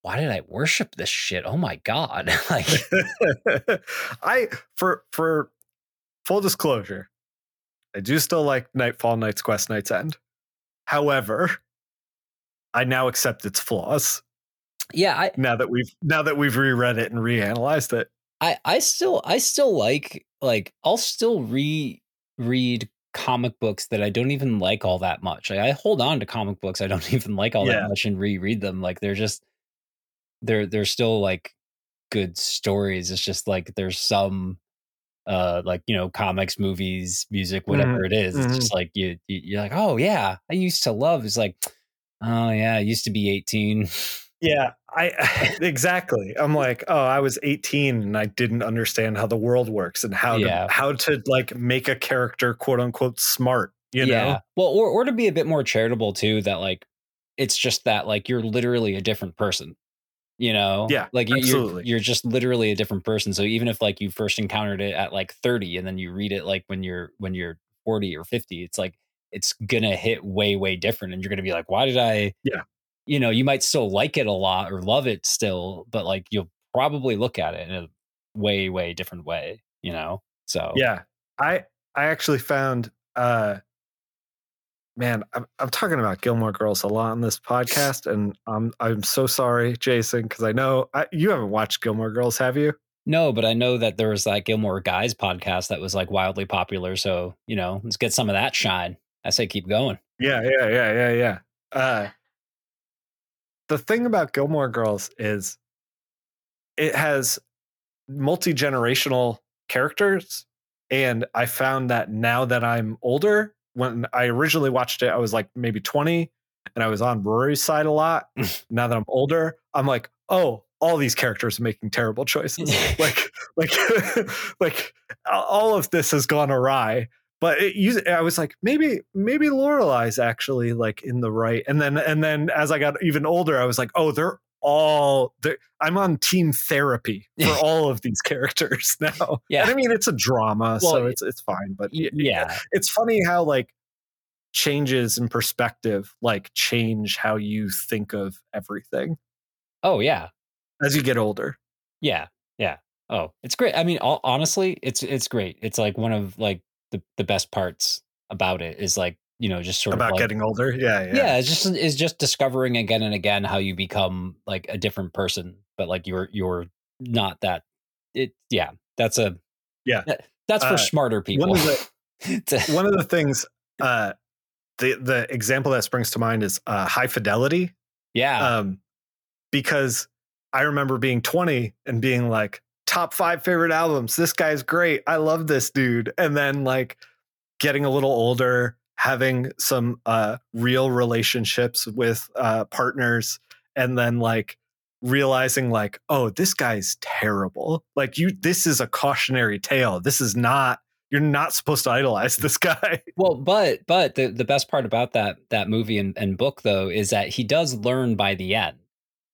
why did I worship this shit? Oh my god! like, I for for full disclosure, I do still like Knightfall, Night's Quest, Night's End. However, I now accept its flaws yeah, I, now that we've now that we've reread it and reanalyzed it. I, I still, I still like, like, I'll still reread comic books that I don't even like all that much. Like, I hold on to comic books I don't even like all Yeah. that much and reread them. Like, they're just, they're, they're still like good stories. It's just like there's some, uh, like you know, comics, movies, music, whatever it is. It's mhm. just like you, you, you're like, oh yeah, I used to love. It's like, oh yeah, I used to be 18. Yeah, I exactly. I'm like, oh, I was 18 and I didn't understand how the world works and how Yeah. to how to like make a character quote unquote smart. You know, Yeah. Well, or or to be a bit more charitable too, that like it's just that like you're literally a different person. You know? Yeah, Like you, you're you're just literally a different person. So even if like you first encountered it at like 30 and then you read it like when you're when you're 40 or 50, it's like it's gonna hit way, way different. And you're gonna be like, why did I Yeah. You know, you might still like it a lot or love it still, but like you'll probably look at it in a way, way different way, you know? So Yeah. I I actually found uh man, I'm, I'm talking about Gilmore Girls a lot on this podcast, and I'm I'm so sorry, Jason, because I know I, you haven't watched Gilmore Girls, have you? No, but I know that there was that Gilmore Guys podcast that was like wildly popular. So you know, let's get some of that shine. I say keep going. Yeah, yeah, yeah, yeah, yeah. Uh, the thing about Gilmore Girls is it has multi generational characters, and I found that now that I'm older, when I originally watched it, I was like maybe 20 and I was on Rory's side a lot. now that I'm older, I'm like, oh, all these characters are making terrible choices. like, like, like all of this has gone awry. But it, I was like, maybe, maybe Lorelai's actually like in the right. And then, and then as I got even older, I was like, oh, they're all I'm on team therapy for all of these characters now. Yeah. And I mean it's a drama, well, so it's it's fine. But yeah. It's funny how like changes in perspective like change how you think of everything. Oh yeah. As you get older. Yeah. Yeah. Oh, it's great. I mean, all, honestly, it's it's great. It's like one of like the the best parts about it is like you know just sort about of like, getting older? Yeah, yeah. Yeah it's just is just discovering again and again how you become like a different person but like you're you're not that it yeah that's a yeah. that, that's for uh, smarter people one of the, one of the things uh the the example that springs to mind is uh high fidelity yeah. um because i remember being 20 and being like top five favorite albums. This guy's great. I love this dude. And then like getting a little older having some uh, real relationships with uh, partners and then like realizing like oh this guy's terrible. Like you this is a cautionary tale. This is not you're not supposed to idolize this guy. Well but but the, the best part about that that movie and, and book though is that he does learn by the end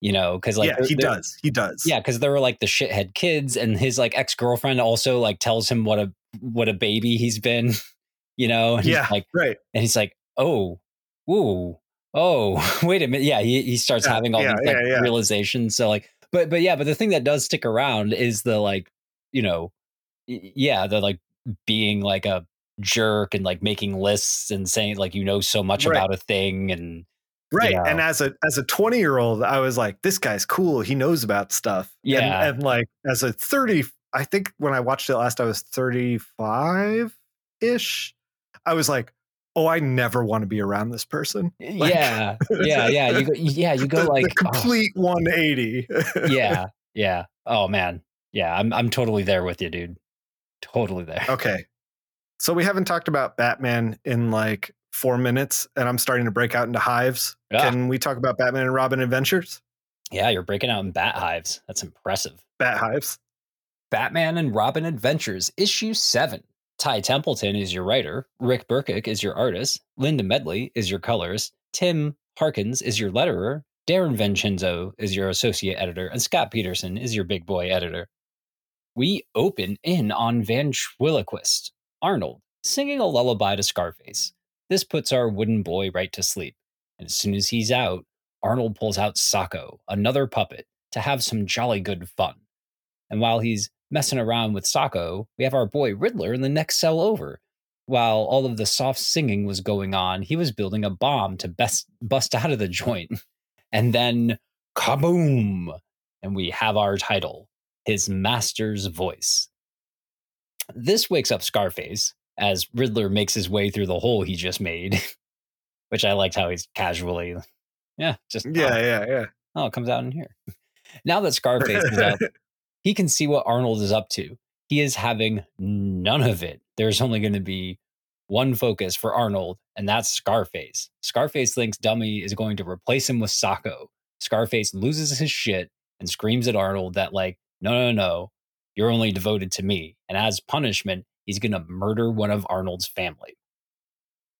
you know because like yeah he does he does yeah because there were like the shithead kids and his like ex-girlfriend also like tells him what a what a baby he's been you know? And yeah, like, right. And he's like, oh, ooh, oh, wait a minute. Yeah, he, he starts yeah, having all yeah, these like yeah, realizations. So like, but but yeah, but the thing that does stick around is the like, you know, yeah, the like being like a jerk and like making lists and saying like you know so much right. about a thing and right you know. and as a as a 20 year old i was like this guy's cool he knows about stuff yeah and, and like as a 30 i think when i watched it last i was 35 ish I was like, oh, I never want to be around this person. Like, yeah, yeah, yeah. You go, yeah, you go the, like the complete oh. 180. yeah, yeah. Oh man, yeah. I'm I'm totally there with you, dude. Totally there. Okay, so we haven't talked about Batman in like four minutes, and I'm starting to break out into hives. Yeah. Can we talk about Batman and Robin Adventures? Yeah, you're breaking out in bat hives. That's impressive. Bat hives. Batman and Robin Adventures, issue seven. Ty Templeton is your writer, Rick Burchett is your artist, Linda Medley is your colors, Tim Harkins is your letterer, Darren Vincenzo is your associate editor, and Scott Peterson is your big boy editor. We open in on ventriloquist, Arnold, singing a lullaby to Scarface. This puts our wooden boy right to sleep. And as soon as he's out, Arnold pulls out Socko, another puppet, to have some jolly good fun. And while he's messing around with Socko, we have our boy Riddler in the next cell over. While all of the soft singing was going on, he was building a bomb to best bust out of the joint. And then kaboom! And we have our title, His Master's Voice. This wakes up Scarface as Riddler makes his way through the hole he just made, which I liked how he's casually, yeah, just yeah, oh, yeah, yeah. Oh, it comes out in here. Now that Scarface is out, he can see what Arnold is up to. He is having none of it. There's only going to be one focus for Arnold, and that's Scarface. Scarface thinks Dummy is going to replace him with Socko. Scarface loses his shit and screams at Arnold that, like, no, no, no, you're only devoted to me. And as punishment, he's going to murder one of Arnold's family.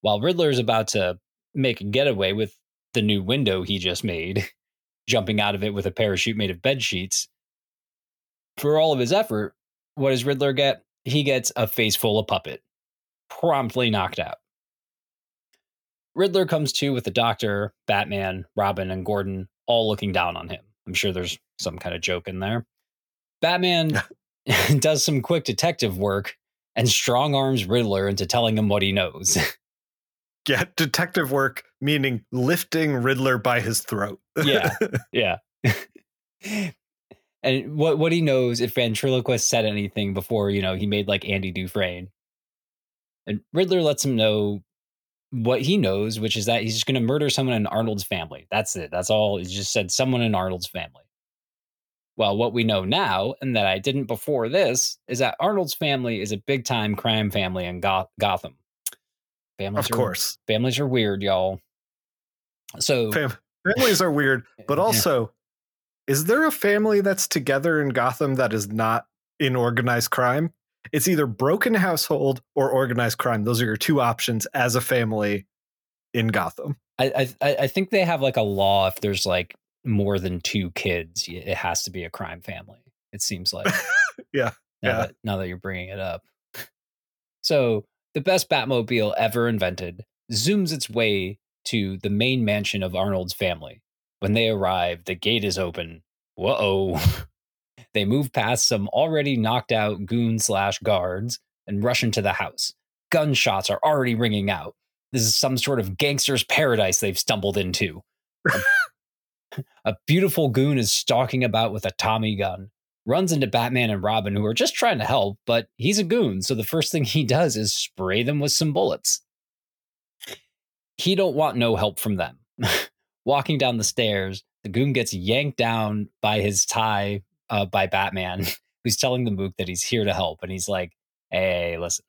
While Riddler is about to make a getaway with the new window he just made, jumping out of it with a parachute made of bed sheets, for all of his effort, what does Riddler get? He gets a face full of puppet, promptly knocked out. Riddler comes to with the Doctor, Batman, Robin, and Gordon all looking down on him. I'm sure there's some kind of joke in there. Batman does some quick detective work and strong arms Riddler into telling him what he knows. Yeah, detective work meaning lifting Riddler by his throat. Yeah. yeah. and what what he knows if ventriloquist said anything before, you know, he made like Andy Dufresne. And Riddler lets him know what he knows, which is that he's just going to murder someone in Arnold's family. That's it. That's all. He just said someone in Arnold's family. Well, what we know now, and that I didn't before this, is that Arnold's family is a big time crime family in Goth- Gotham. Families of course. Are, families are weird, y'all. So Fam- families are weird, but also, yeah. is there a family that's together in Gotham that is not in organized crime? It's either broken household or organized crime. Those are your two options as a family in Gotham. I I, I think they have like a law if there's like more than two kids, it has to be a crime family. It seems like. yeah. Now yeah. That, now that you're bringing it up. So the best Batmobile ever invented zooms its way to the main mansion of Arnold's family. When they arrive, the gate is open. Whoa. they move past some already knocked out goon slash guards and rush into the house. Gunshots are already ringing out. This is some sort of gangster's paradise they've stumbled into. A, a beautiful goon is stalking about with a Tommy gun, runs into Batman and Robin, who are just trying to help, but he's a goon, so the first thing he does is spray them with some bullets. He don't want no help from them. Walking down the stairs, the goon gets yanked down by his tie uh, by Batman, who's telling the mook that he's here to help, and he's like, "Hey, listen,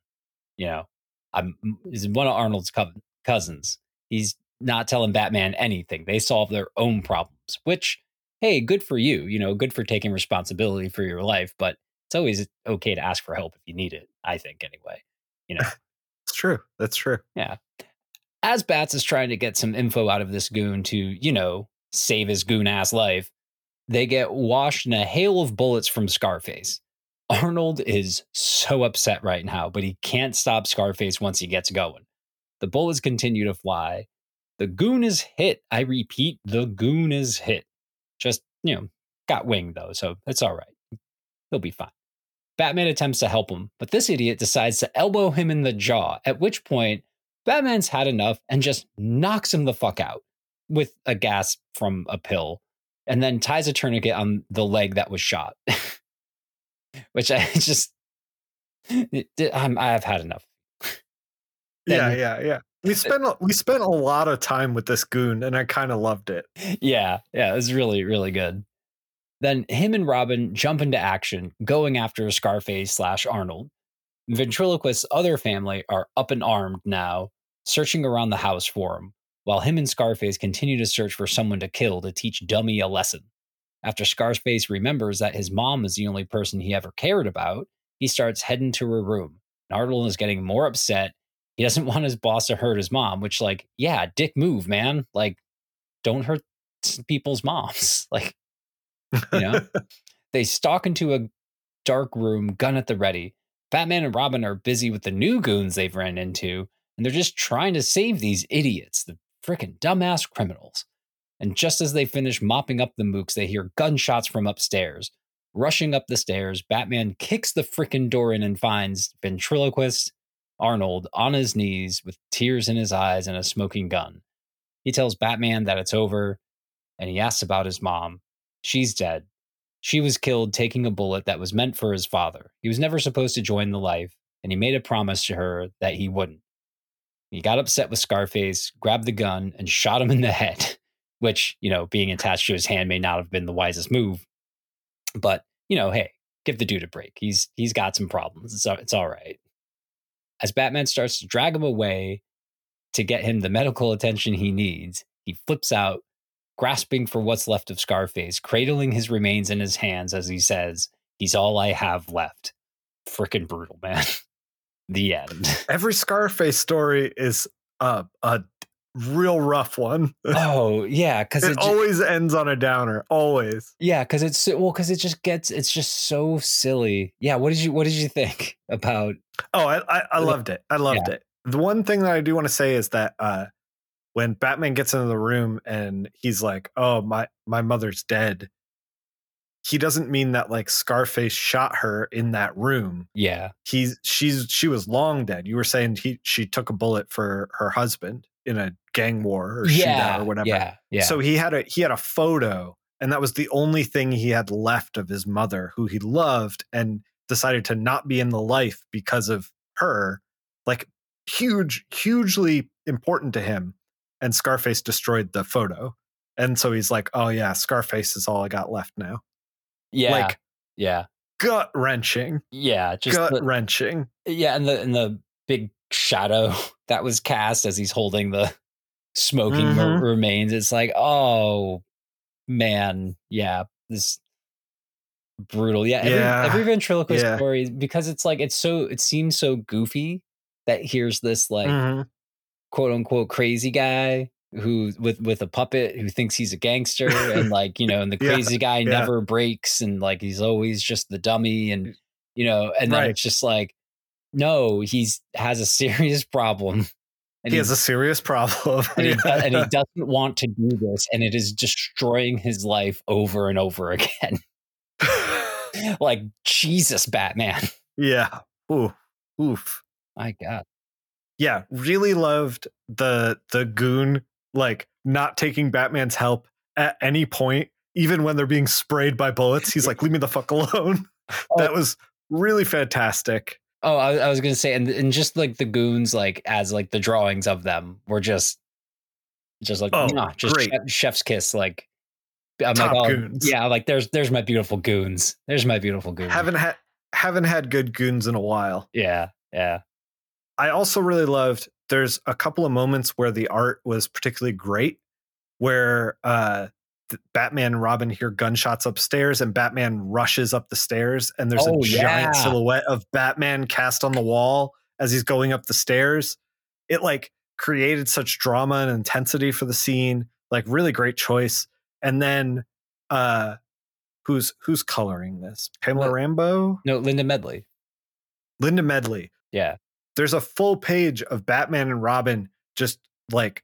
you know, I'm is one of Arnold's co- cousins. He's not telling Batman anything. They solve their own problems, which, hey, good for you. You know, good for taking responsibility for your life. But it's always okay to ask for help if you need it. I think anyway. You know, it's true. That's true. Yeah. As Bats is trying to get some info out of this goon to, you know, save his goon ass life, they get washed in a hail of bullets from Scarface. Arnold is so upset right now, but he can't stop Scarface once he gets going. The bullets continue to fly. The goon is hit. I repeat, the goon is hit. Just, you know, got winged though, so it's all right. He'll be fine. Batman attempts to help him, but this idiot decides to elbow him in the jaw, at which point Batman's had enough and just knocks him the fuck out with a gas from a pill and then ties a tourniquet on the leg that was shot. which I just, I'm, I've had enough. yeah, yeah, yeah. We spent we spent a lot of time with this goon, and I kind of loved it. Yeah, yeah, it was really really good. Then him and Robin jump into action, going after Scarface slash Arnold. Ventriloquist's other family are up and armed now, searching around the house for him, while him and Scarface continue to search for someone to kill to teach Dummy a lesson. After Scarface remembers that his mom is the only person he ever cared about, he starts heading to her room. Arnold is getting more upset he doesn't want his boss to hurt his mom, which, like, yeah, dick move, man. Like, don't hurt people's moms. Like, you know, they stalk into a dark room, gun at the ready. Batman and Robin are busy with the new goons they've ran into, and they're just trying to save these idiots, the freaking dumbass criminals. And just as they finish mopping up the mooks, they hear gunshots from upstairs. Rushing up the stairs, Batman kicks the freaking door in and finds ventriloquist Arnold on his knees with tears in his eyes and a smoking gun. He tells Batman that it's over and he asks about his mom. She's dead. She was killed taking a bullet that was meant for his father. He was never supposed to join the life, and he made a promise to her that he wouldn't. He got upset with Scarface, grabbed the gun, and shot him in the head, which, you know, being attached to his hand may not have been the wisest move. But, you know, hey, give the dude a break. He's he's got some problems. It's, uh, it's all right. As Batman starts to drag him away to get him the medical attention he needs, he flips out, grasping for what's left of Scarface, cradling his remains in his hands as he says, He's all I have left. Freaking brutal, man. the end. Every Scarface story is a, a real rough one. oh yeah, because it, it always ends on a downer. Always. Yeah, because it's well, because it just gets it's just so silly. Yeah. What did you What did you think about? Oh, I I, I loved it. I loved yeah. it. The one thing that I do want to say is that uh, when Batman gets into the room and he's like, "Oh my my mother's dead," he doesn't mean that like Scarface shot her in that room. Yeah. He's she's she was long dead. You were saying he she took a bullet for her husband in a gang war or yeah. shootout or whatever. Yeah. Yeah. So he had a he had a photo, and that was the only thing he had left of his mother, who he loved, and decided to not be in the life because of her. Like huge, hugely important to him. And Scarface destroyed the photo. And so he's like, oh yeah, Scarface is all I got left now. yeah. like- yeah. Gut wrenching. Yeah. Just Gut wrenching. yeah, and the and the big shadow that was cast as he's holding the smoking Mhm. remains. It's like, oh man, yeah, this brutal. Yeah, every, Yeah. every ventriloquist Yeah. story because it's like it's so it seems so goofy that here's this like Mhm. quote unquote crazy guy who with with a puppet who thinks he's a gangster and like you know and the Yeah, crazy guy yeah. never breaks and like he's always just the dummy and you know and then Right. it's just like no he's has a serious problem. And He has a serious problem. and, he, and he doesn't want to do this and it is destroying his life over and over again. Like jesus batman. Yeah. Ooh. Oof. my god. Yeah really loved the the goon like not taking batman's help at any point even when they're being sprayed by bullets. He's like leave me the fuck alone. Oh. That was really fantastic Oh, I, I was gonna say, and and just like the goons, like as like the drawings of them were just, just like Oh, mwah, just great. chef's kiss. Like I'm Top like, oh, goons. yeah, like there's there's my beautiful goons. There's my beautiful goons. haven't had haven't had good goons in a while yeah, yeah, i also really loved there's a couple of moments where the art was particularly great where uh Batman and Robin hear gunshots upstairs, and Batman rushes up the stairs, and there's Oh, a giant yeah. silhouette of Batman cast on the wall as he's going up the stairs. It like created such drama and intensity for the scene. Like really great choice. And then uh who's who's coloring this? Pamela Rambo? no, Linda Medley. Linda Medley. Yeah, There's a full page of Batman and Robin just like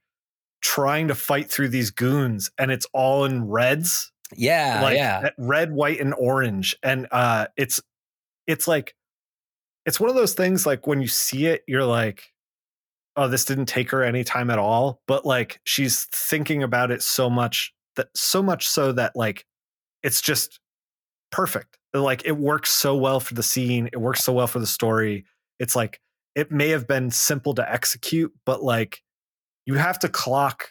trying to fight through these goons and it's all in reds. Yeah, like yeah. red white and orange. And uh it's it's like it's one of those things like when you see it you're like oh this didn't take her any time at all. But like she's thinking about it so much that so much so that like it's just perfect. Like it works so well for the scene it works so well for the story. It's like it may have been simple to execute but like you have to clock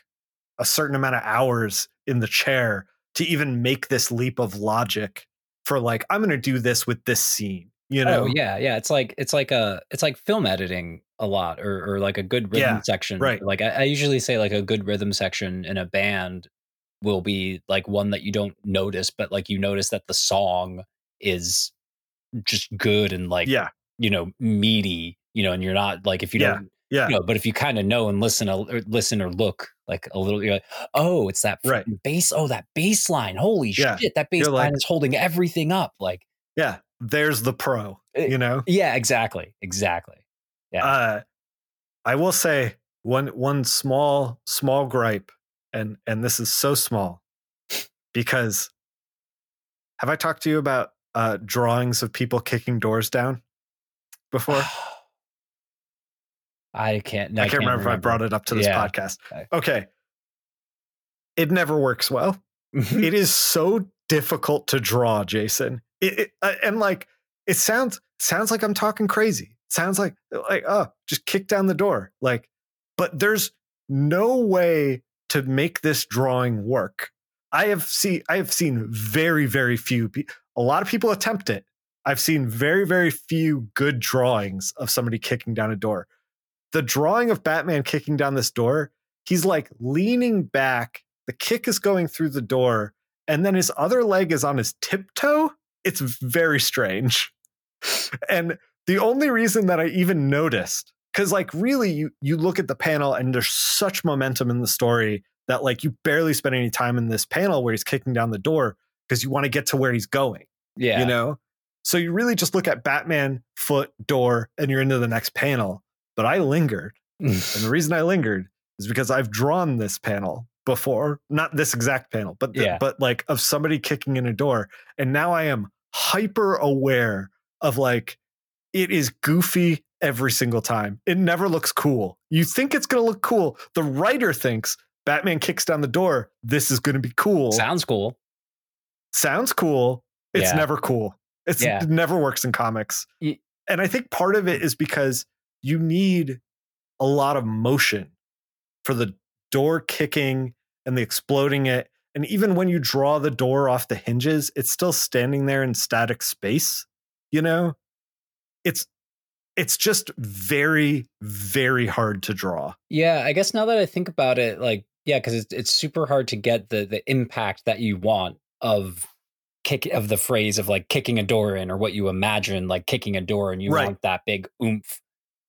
a certain amount of hours in the chair to even make this leap of logic for like i'm going to do this with this scene you oh, know Oh yeah, yeah. It's like it's like a it's like film editing a lot, or or like a good rhythm Yeah, section. right. Like I, I usually say, like a good rhythm section in a band will be like one that you don't notice, but like you notice that the song is just good and like yeah you know meaty, you know, and you're not like if you Yeah, don't yeah you know, but if you kind of know and listen, or listen or look like a little, you're like, oh, it's that Right. bass. Oh, that baseline. Holy Yeah, shit, that baseline like- is holding everything up. Like, yeah there's the pro Eh, you know yeah, exactly, exactly. Yeah. uh i will say one one small small gripe and and this is so small because have i talked to you about uh drawings of people kicking doors down before I can't. I can't, remember, if I brought it up to this Yeah. podcast. Okay. Okay. It never works well. it. it is so difficult to draw, Jason. It, it uh, and like it sounds sounds like I'm talking crazy. Sounds like like oh, just kick down the door. Like, but there's no way to make this drawing work. I have seen I have seen very very few. pe- A lot of people attempt it. I've seen very very few good drawings of somebody kicking down a door. The drawing of Batman kicking down this door, he's like leaning back. The kick is going through the door, and then his other leg is on his tiptoe. It's very strange. And the only reason that I even noticed, because like really, you you look at the panel and there's such momentum in the story that like you barely spend any time in this panel where he's kicking down the door because you want to get to where he's going. yeah. You know? So you really just look at Batman, foot, door, and you're into the next panel. But I lingered. And the reason I lingered is because I've drawn this panel before, not this exact panel, but the, Yeah. but like of somebody kicking in a door, and now I am hyper aware of like it is goofy every single time. It never looks cool. You think it's going to look cool. The writer thinks Batman kicks down the door. This is going to be cool. Sounds cool. Sounds cool. It's Yeah. never cool. It's Yeah. it never works in comics. Y- and I think part of it is because you need a lot of motion for the door kicking and the exploding it. And even when you draw the door off the hinges, it's still standing there in static space, you know? It's it's just very very hard to draw. Yeah, I guess now that I think about it, like, yeah, because it's it's super hard to get the the impact that you want of kick of the phrase of like kicking a door in or what you imagine like kicking a door and you Right. want that big oomph.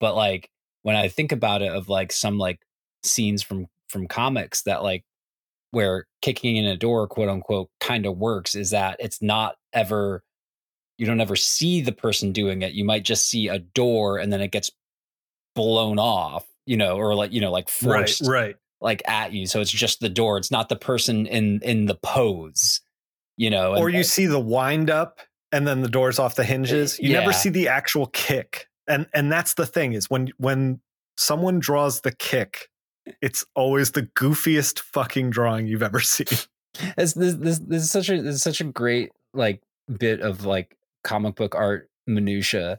But like when I think about it of like some like scenes from from comics that like where kicking in a door, quote unquote, kind of works is that it's not ever you don't ever see the person doing it. You might just see a door and then it gets blown off, you know, or like, you know, like forced right. like at you. So it's just the door. It's not the person in in the pose, you know. Or and- you see the wind up and then the doors off the eh, hinges. You never see the actual kick. And and that's the thing is when when someone draws the kick, it's always the goofiest fucking drawing you've ever seen. It's, this, this this is such a this is such a great like bit of like comic book art minutia,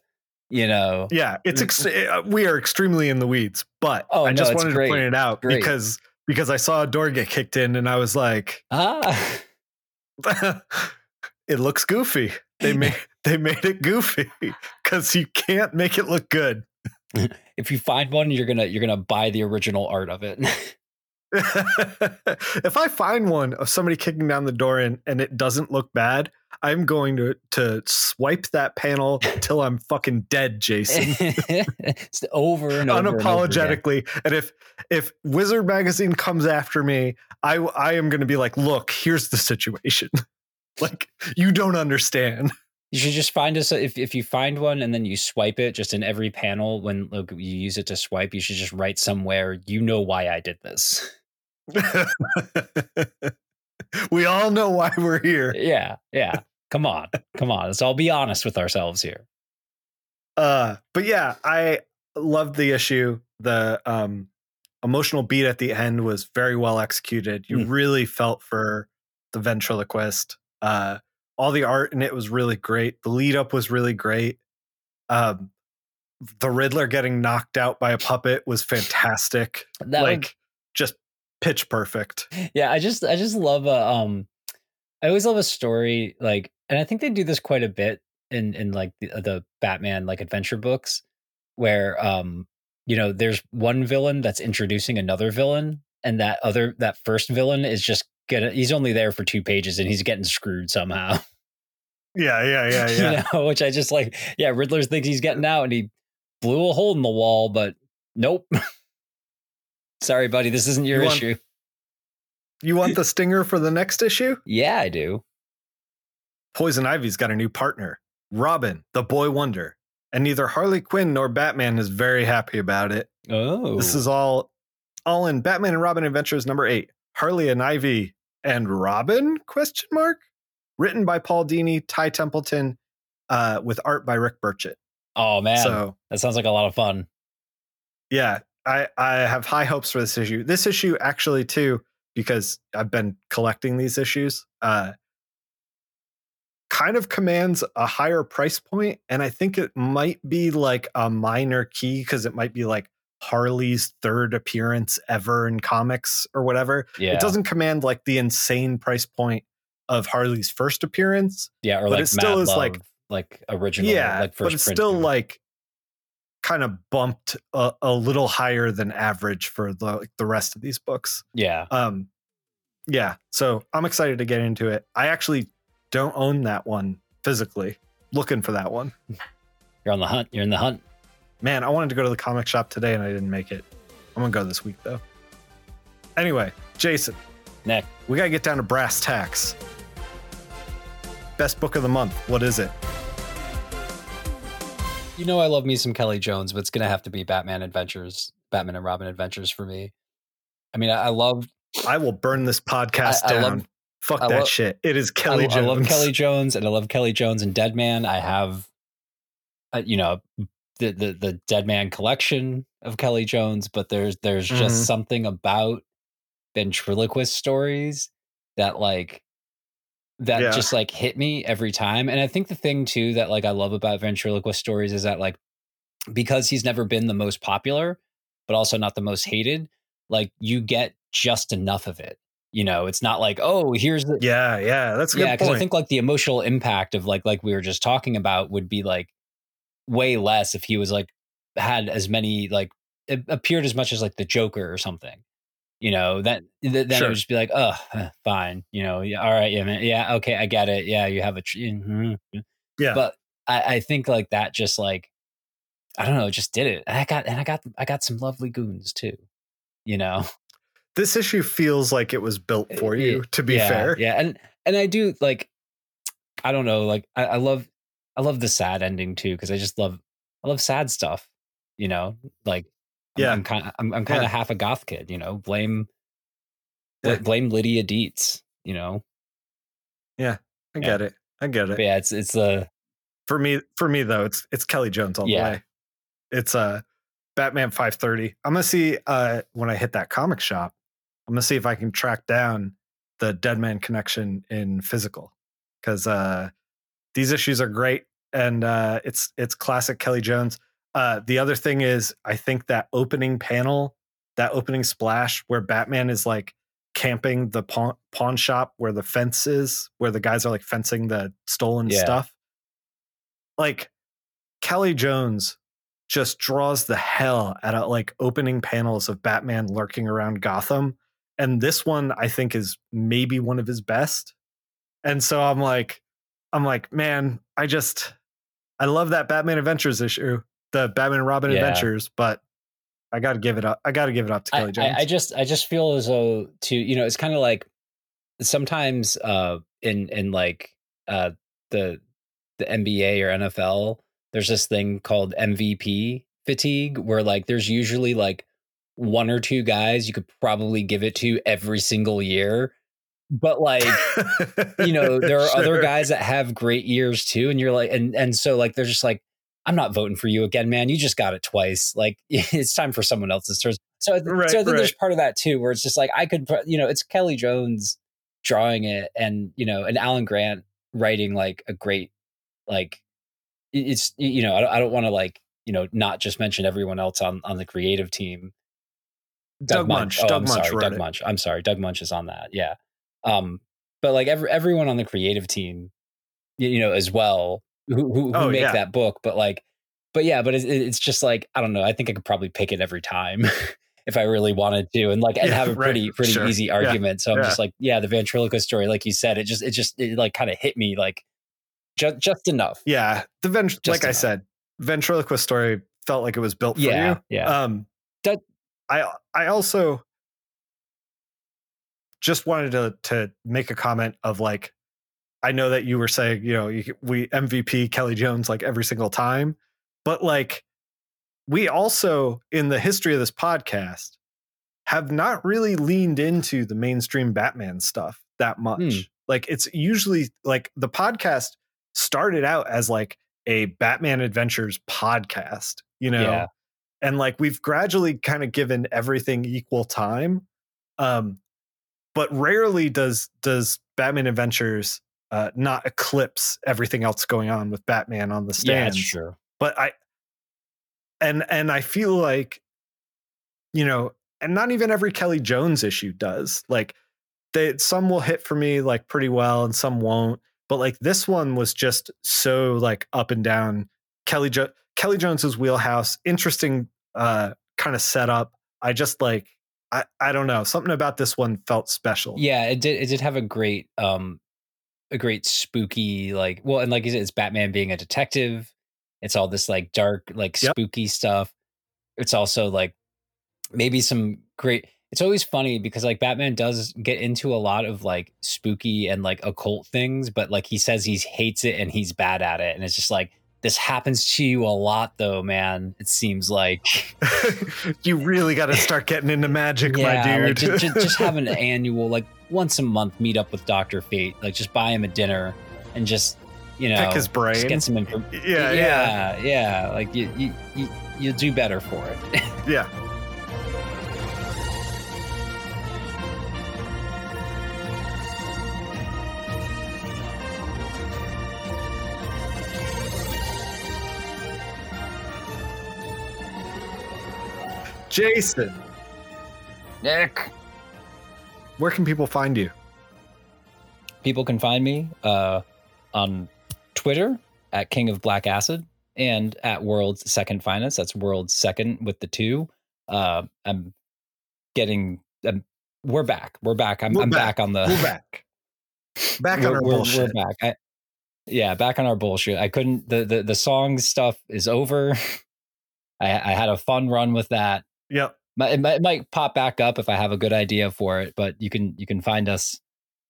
you know. Yeah, it's ex- uh, we are extremely in the weeds, but Oh, I just it's wanted great. to point it out Great. because because I saw a door get kicked in and I was like, Ah, it looks goofy. They made they made it goofy because you can't make it look good. if you find one, you're gonna you're gonna buy the original art of it. if I find one of somebody kicking down the door and, and it doesn't look bad, I'm going to to swipe that panel till I'm fucking dead, Jason. it's over and over and over. Unapologetically. And, if if Wizard Magazine comes after me, I I am going to be like, look, here's the situation. like you don't understand. You should just find us if if you find one and then you swipe it just in every panel when like, you use it to swipe. You should just write somewhere. You know why I did this. we all know why we're here. Yeah, yeah. Come on, come on. Let's all be honest with ourselves here. Uh, but yeah, I loved the issue. The um, emotional beat at the end was very well executed. You Mm. really felt for the ventriloquist. Uh, all the art in it was really great. The lead up was really great. Um, the Riddler getting knocked out by a puppet was fantastic. That like just pitch perfect. yeah, I just I just love a um I always love a story like and I think they do this quite a bit in in like the, the Batman like adventure books where um you know there's one villain that's introducing another villain and that other that first villain is just gonna he's only there for two pages and he's getting screwed somehow Yeah, yeah, yeah, yeah. you know which I just like yeah Riddler thinks he's getting out and he blew a hole in the wall but nope sorry buddy this isn't your You want- issue You want the stinger for the next issue? yeah I do Poison Ivy's got a new partner, Robin, the boy wonder. And neither Harley Quinn nor Batman is very happy about it. oh This is all all in Batman and Robin Adventures number 8. Harley and Ivy and Robin question mark written by Paul Dini, Ty Templeton uh, with art by Rick Burchett. Oh man, So, that sounds like a lot of fun. yeah, I I have high hopes for this issue. This issue actually too because I've been collecting these issues. Uh kind of commands a higher price point and I think it might be like a minor key cuz it might be like Harley's third appearance ever in comics or whatever. Yeah, It doesn't command like the insane price point of Harley's first appearance. yeah, or but like it still is, Love, like- like original, yeah, like first but it's still too. like kind of bumped a, a little higher than average for the like, the rest of these books. yeah, Um, yeah, so I'm excited to get into it. I actually don't own that one physically. Looking for that one. you're on the hunt. You're in the hunt. Man, I wanted to go to the comic shop today and I didn't make it. I'm gonna go this week though. Anyway, Jason, Nick, we gotta get down to brass tacks. Best book of the month. What is it? you know I love me some Kelley Jones, but it's gonna have to be Batman Adventures, Batman and Robin Adventures for me. I mean, I, I love I will burn this podcast I- I down. love- Fuck I that love- shit. It is I, Kelley I Jones. love Kelley Jones, and I love Kelley Jones and Deadman. I have, uh, you know, the, the the Deadman collection of Kelley Jones, but there's there's Mhm. just something about ventriloquist stories that like that Yeah. just like hit me every time. And I think the thing too that like I love about ventriloquist stories is that like because he's never been the most popular, but also not the most hated, like you get just enough of it. You know, it's not like, oh, here's the Yeah, yeah, that's a yeah because i think like the emotional impact of like like we were just talking about would be like way less if he was like had as many like it appeared as much as like the joker or something you know that th- then it would just be like oh eh, fine you know yeah, all right yeah man yeah okay i get it yeah you have a tr- mhm. yeah, but I, I think like that just like i don't know just did it and i got and i got i got some lovely goons too you know this issue feels like it was built for you. To be yeah, fair, yeah and and i do like i don't know like i, I love i love the sad ending too because i just love i love sad stuff you know like I'm- Yeah. i'm kind of i'm, I'm kind of Yeah. half a goth kid you know blame bl- Yeah. blame lydia deetz you know yeah, I get it. I get but it. yeah it's it's uh For me, for me though, it's it's Kelley Jones all Yeah. the way. It's uh Batman 530. I'm gonna see uh when I hit that comic shop. I'm gonna see if I can track down the Deadman connection in physical because uh these issues are great and uh it's it's classic Kelley Jones. Uh the other thing is I think that opening panel, that opening splash where Batman is like camping the pawn, pawn shop where the fence is, where the guys are like fencing the stolen Yeah. stuff. Like Kelley Jones just draws the hell out of like opening panels of Batman lurking around Gotham. And this one I think is maybe one of his best. And so I'm like, I'm like, man, I just I love that Batman Adventures issue, the Batman and Robin Yeah. Adventures, but I gotta give it up. I gotta give it up to I, Kelley Jones. I, I just I just feel as though to you know it's kind of like sometimes uh in in like uh the the NBA or NFL there's this thing called MVP fatigue where like there's usually like one or two guys you could probably give it to every single year but like you know there are other guys that have great years too and you're like and and so like they're just like i'm not voting for you again man you just got it twice like it's time for someone else's turn so, I th- Right, so i think there's part of that too where it's just like i could you know it's kelley jones drawing it and you know and alan grant writing like a great like it's you know i don't, I don't want to like you know not just mention everyone else on on the creative team Doug Moench. Oh, Doug I'm Moench sorry. Doug it. Moench. I'm sorry. Doug Moench is on that. Yeah. Um, but like every, everyone on the creative team, you, know, as well, who, who, who Oh, make yeah. that book. But like, but yeah, but it's, it's just like I don't know. I think I could probably pick it every time if I really wanted to, and like and Yeah, have a right. pretty pretty Sure. easy Yeah. argument. So I'm Yeah. just like, yeah, the ventriloquist story, like you said, it just it just it like kind of hit me like just just enough. Yeah, the vent- like I said, ventriloquist story felt like it was built for Yeah, you. yeah. Um, That- I I also just wanted to to make a comment of like, I know that you were saying you know you, we MVP Kelley Jones like every single time, but like we also in the history of this podcast have not really leaned into the mainstream Batman stuff that much. Hmm. Like it's usually like the podcast started out as like a Batman Adventures podcast, you know, Yeah. and like we've gradually kind of given everything equal time. Um, but rarely does does Batman Adventures uh, not eclipse everything else going on with Batman on the stand. Yeah, true. but I and and I feel like you know, and not even every Kelley Jones issue does. Like they some will hit for me like pretty well and some won't. But like this one was just so like up and down. Kelley jo- Kelley Jones's wheelhouse, interesting uh kind of setup. I just like I I don't know, something about this one felt special. Yeah, it did. It did have a great, um, a great spooky like. Well, and like you said, it's Batman being a detective. It's all this like dark, like Yep. spooky stuff. It's also like maybe some great. It's always funny because like Batman does get into a lot of like spooky and like occult things, but like he says he hates it and he's bad at it, and it's just like this happens to you a lot though, man. It seems like you really got to start getting into magic, my dude. Like, just, just, just have an annual, like once a month, meet up with Doctor Fate. Like just buy him a dinner and just you know pick his brain. get some information. Yeah, yeah, yeah, yeah. Like you, you, you, you do better for it. yeah. Jason. Nick. Where can people find you? People can find me uh, on Twitter at King of Black Acid and at World's Second Finest. That's World's Second with the two. Uh, I'm getting. I'm, we're back. We're back. I'm, We're I'm back. back. on the. We're back. Back we're, on our we're- bullshit. We're back. I, yeah, back on our bullshit. I couldn't. The the the song stuff is over. I, I had a fun run with that. Yep. It might, it might pop back up if I have a good idea for it, but you can you can find us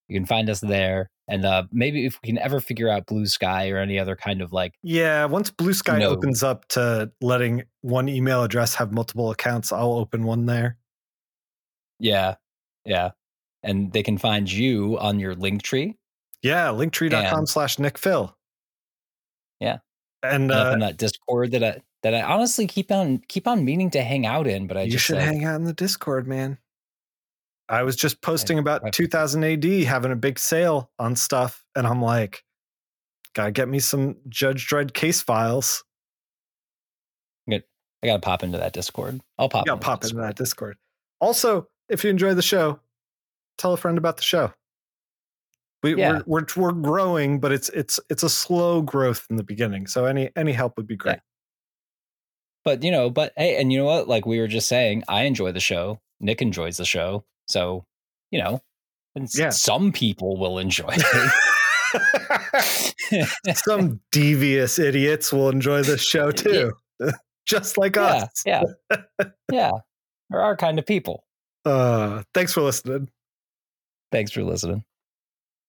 you can find us there, and uh, maybe if we can ever figure out Bluesky or any other kind of like Yeah, once Bluesky No. opens up to letting one email address have multiple accounts, I'll open one there. yeah yeah, and they can find you on your link tree Yeah, linktree.com slash Nick Phil. Yeah. And and uh, that Discord that I that I honestly keep on keep on meaning to hang out in, but I you just should like, hang out in the Discord, man. I was just posting about 2000 AD having a big sale on stuff, and I'm like, gotta get me some Judge Dredd case files. I gotta pop into that Discord. I'll pop. Yeah, into pop that into Discord. that Discord. Also, if you enjoy the show, tell a friend about the show. We, Yeah. we're, we're we're growing, but it's it's it's a slow growth in the beginning. So any any help would be great. But you know, but hey, and you know what? Like we were just saying, I enjoy the show. Nick enjoys the show. So, you know, and Yeah. some people will enjoy it. Some devious idiots will enjoy this show too, just like yeah, us. yeah, yeah. There are kind of people. Uh, thanks for listening. Thanks for listening.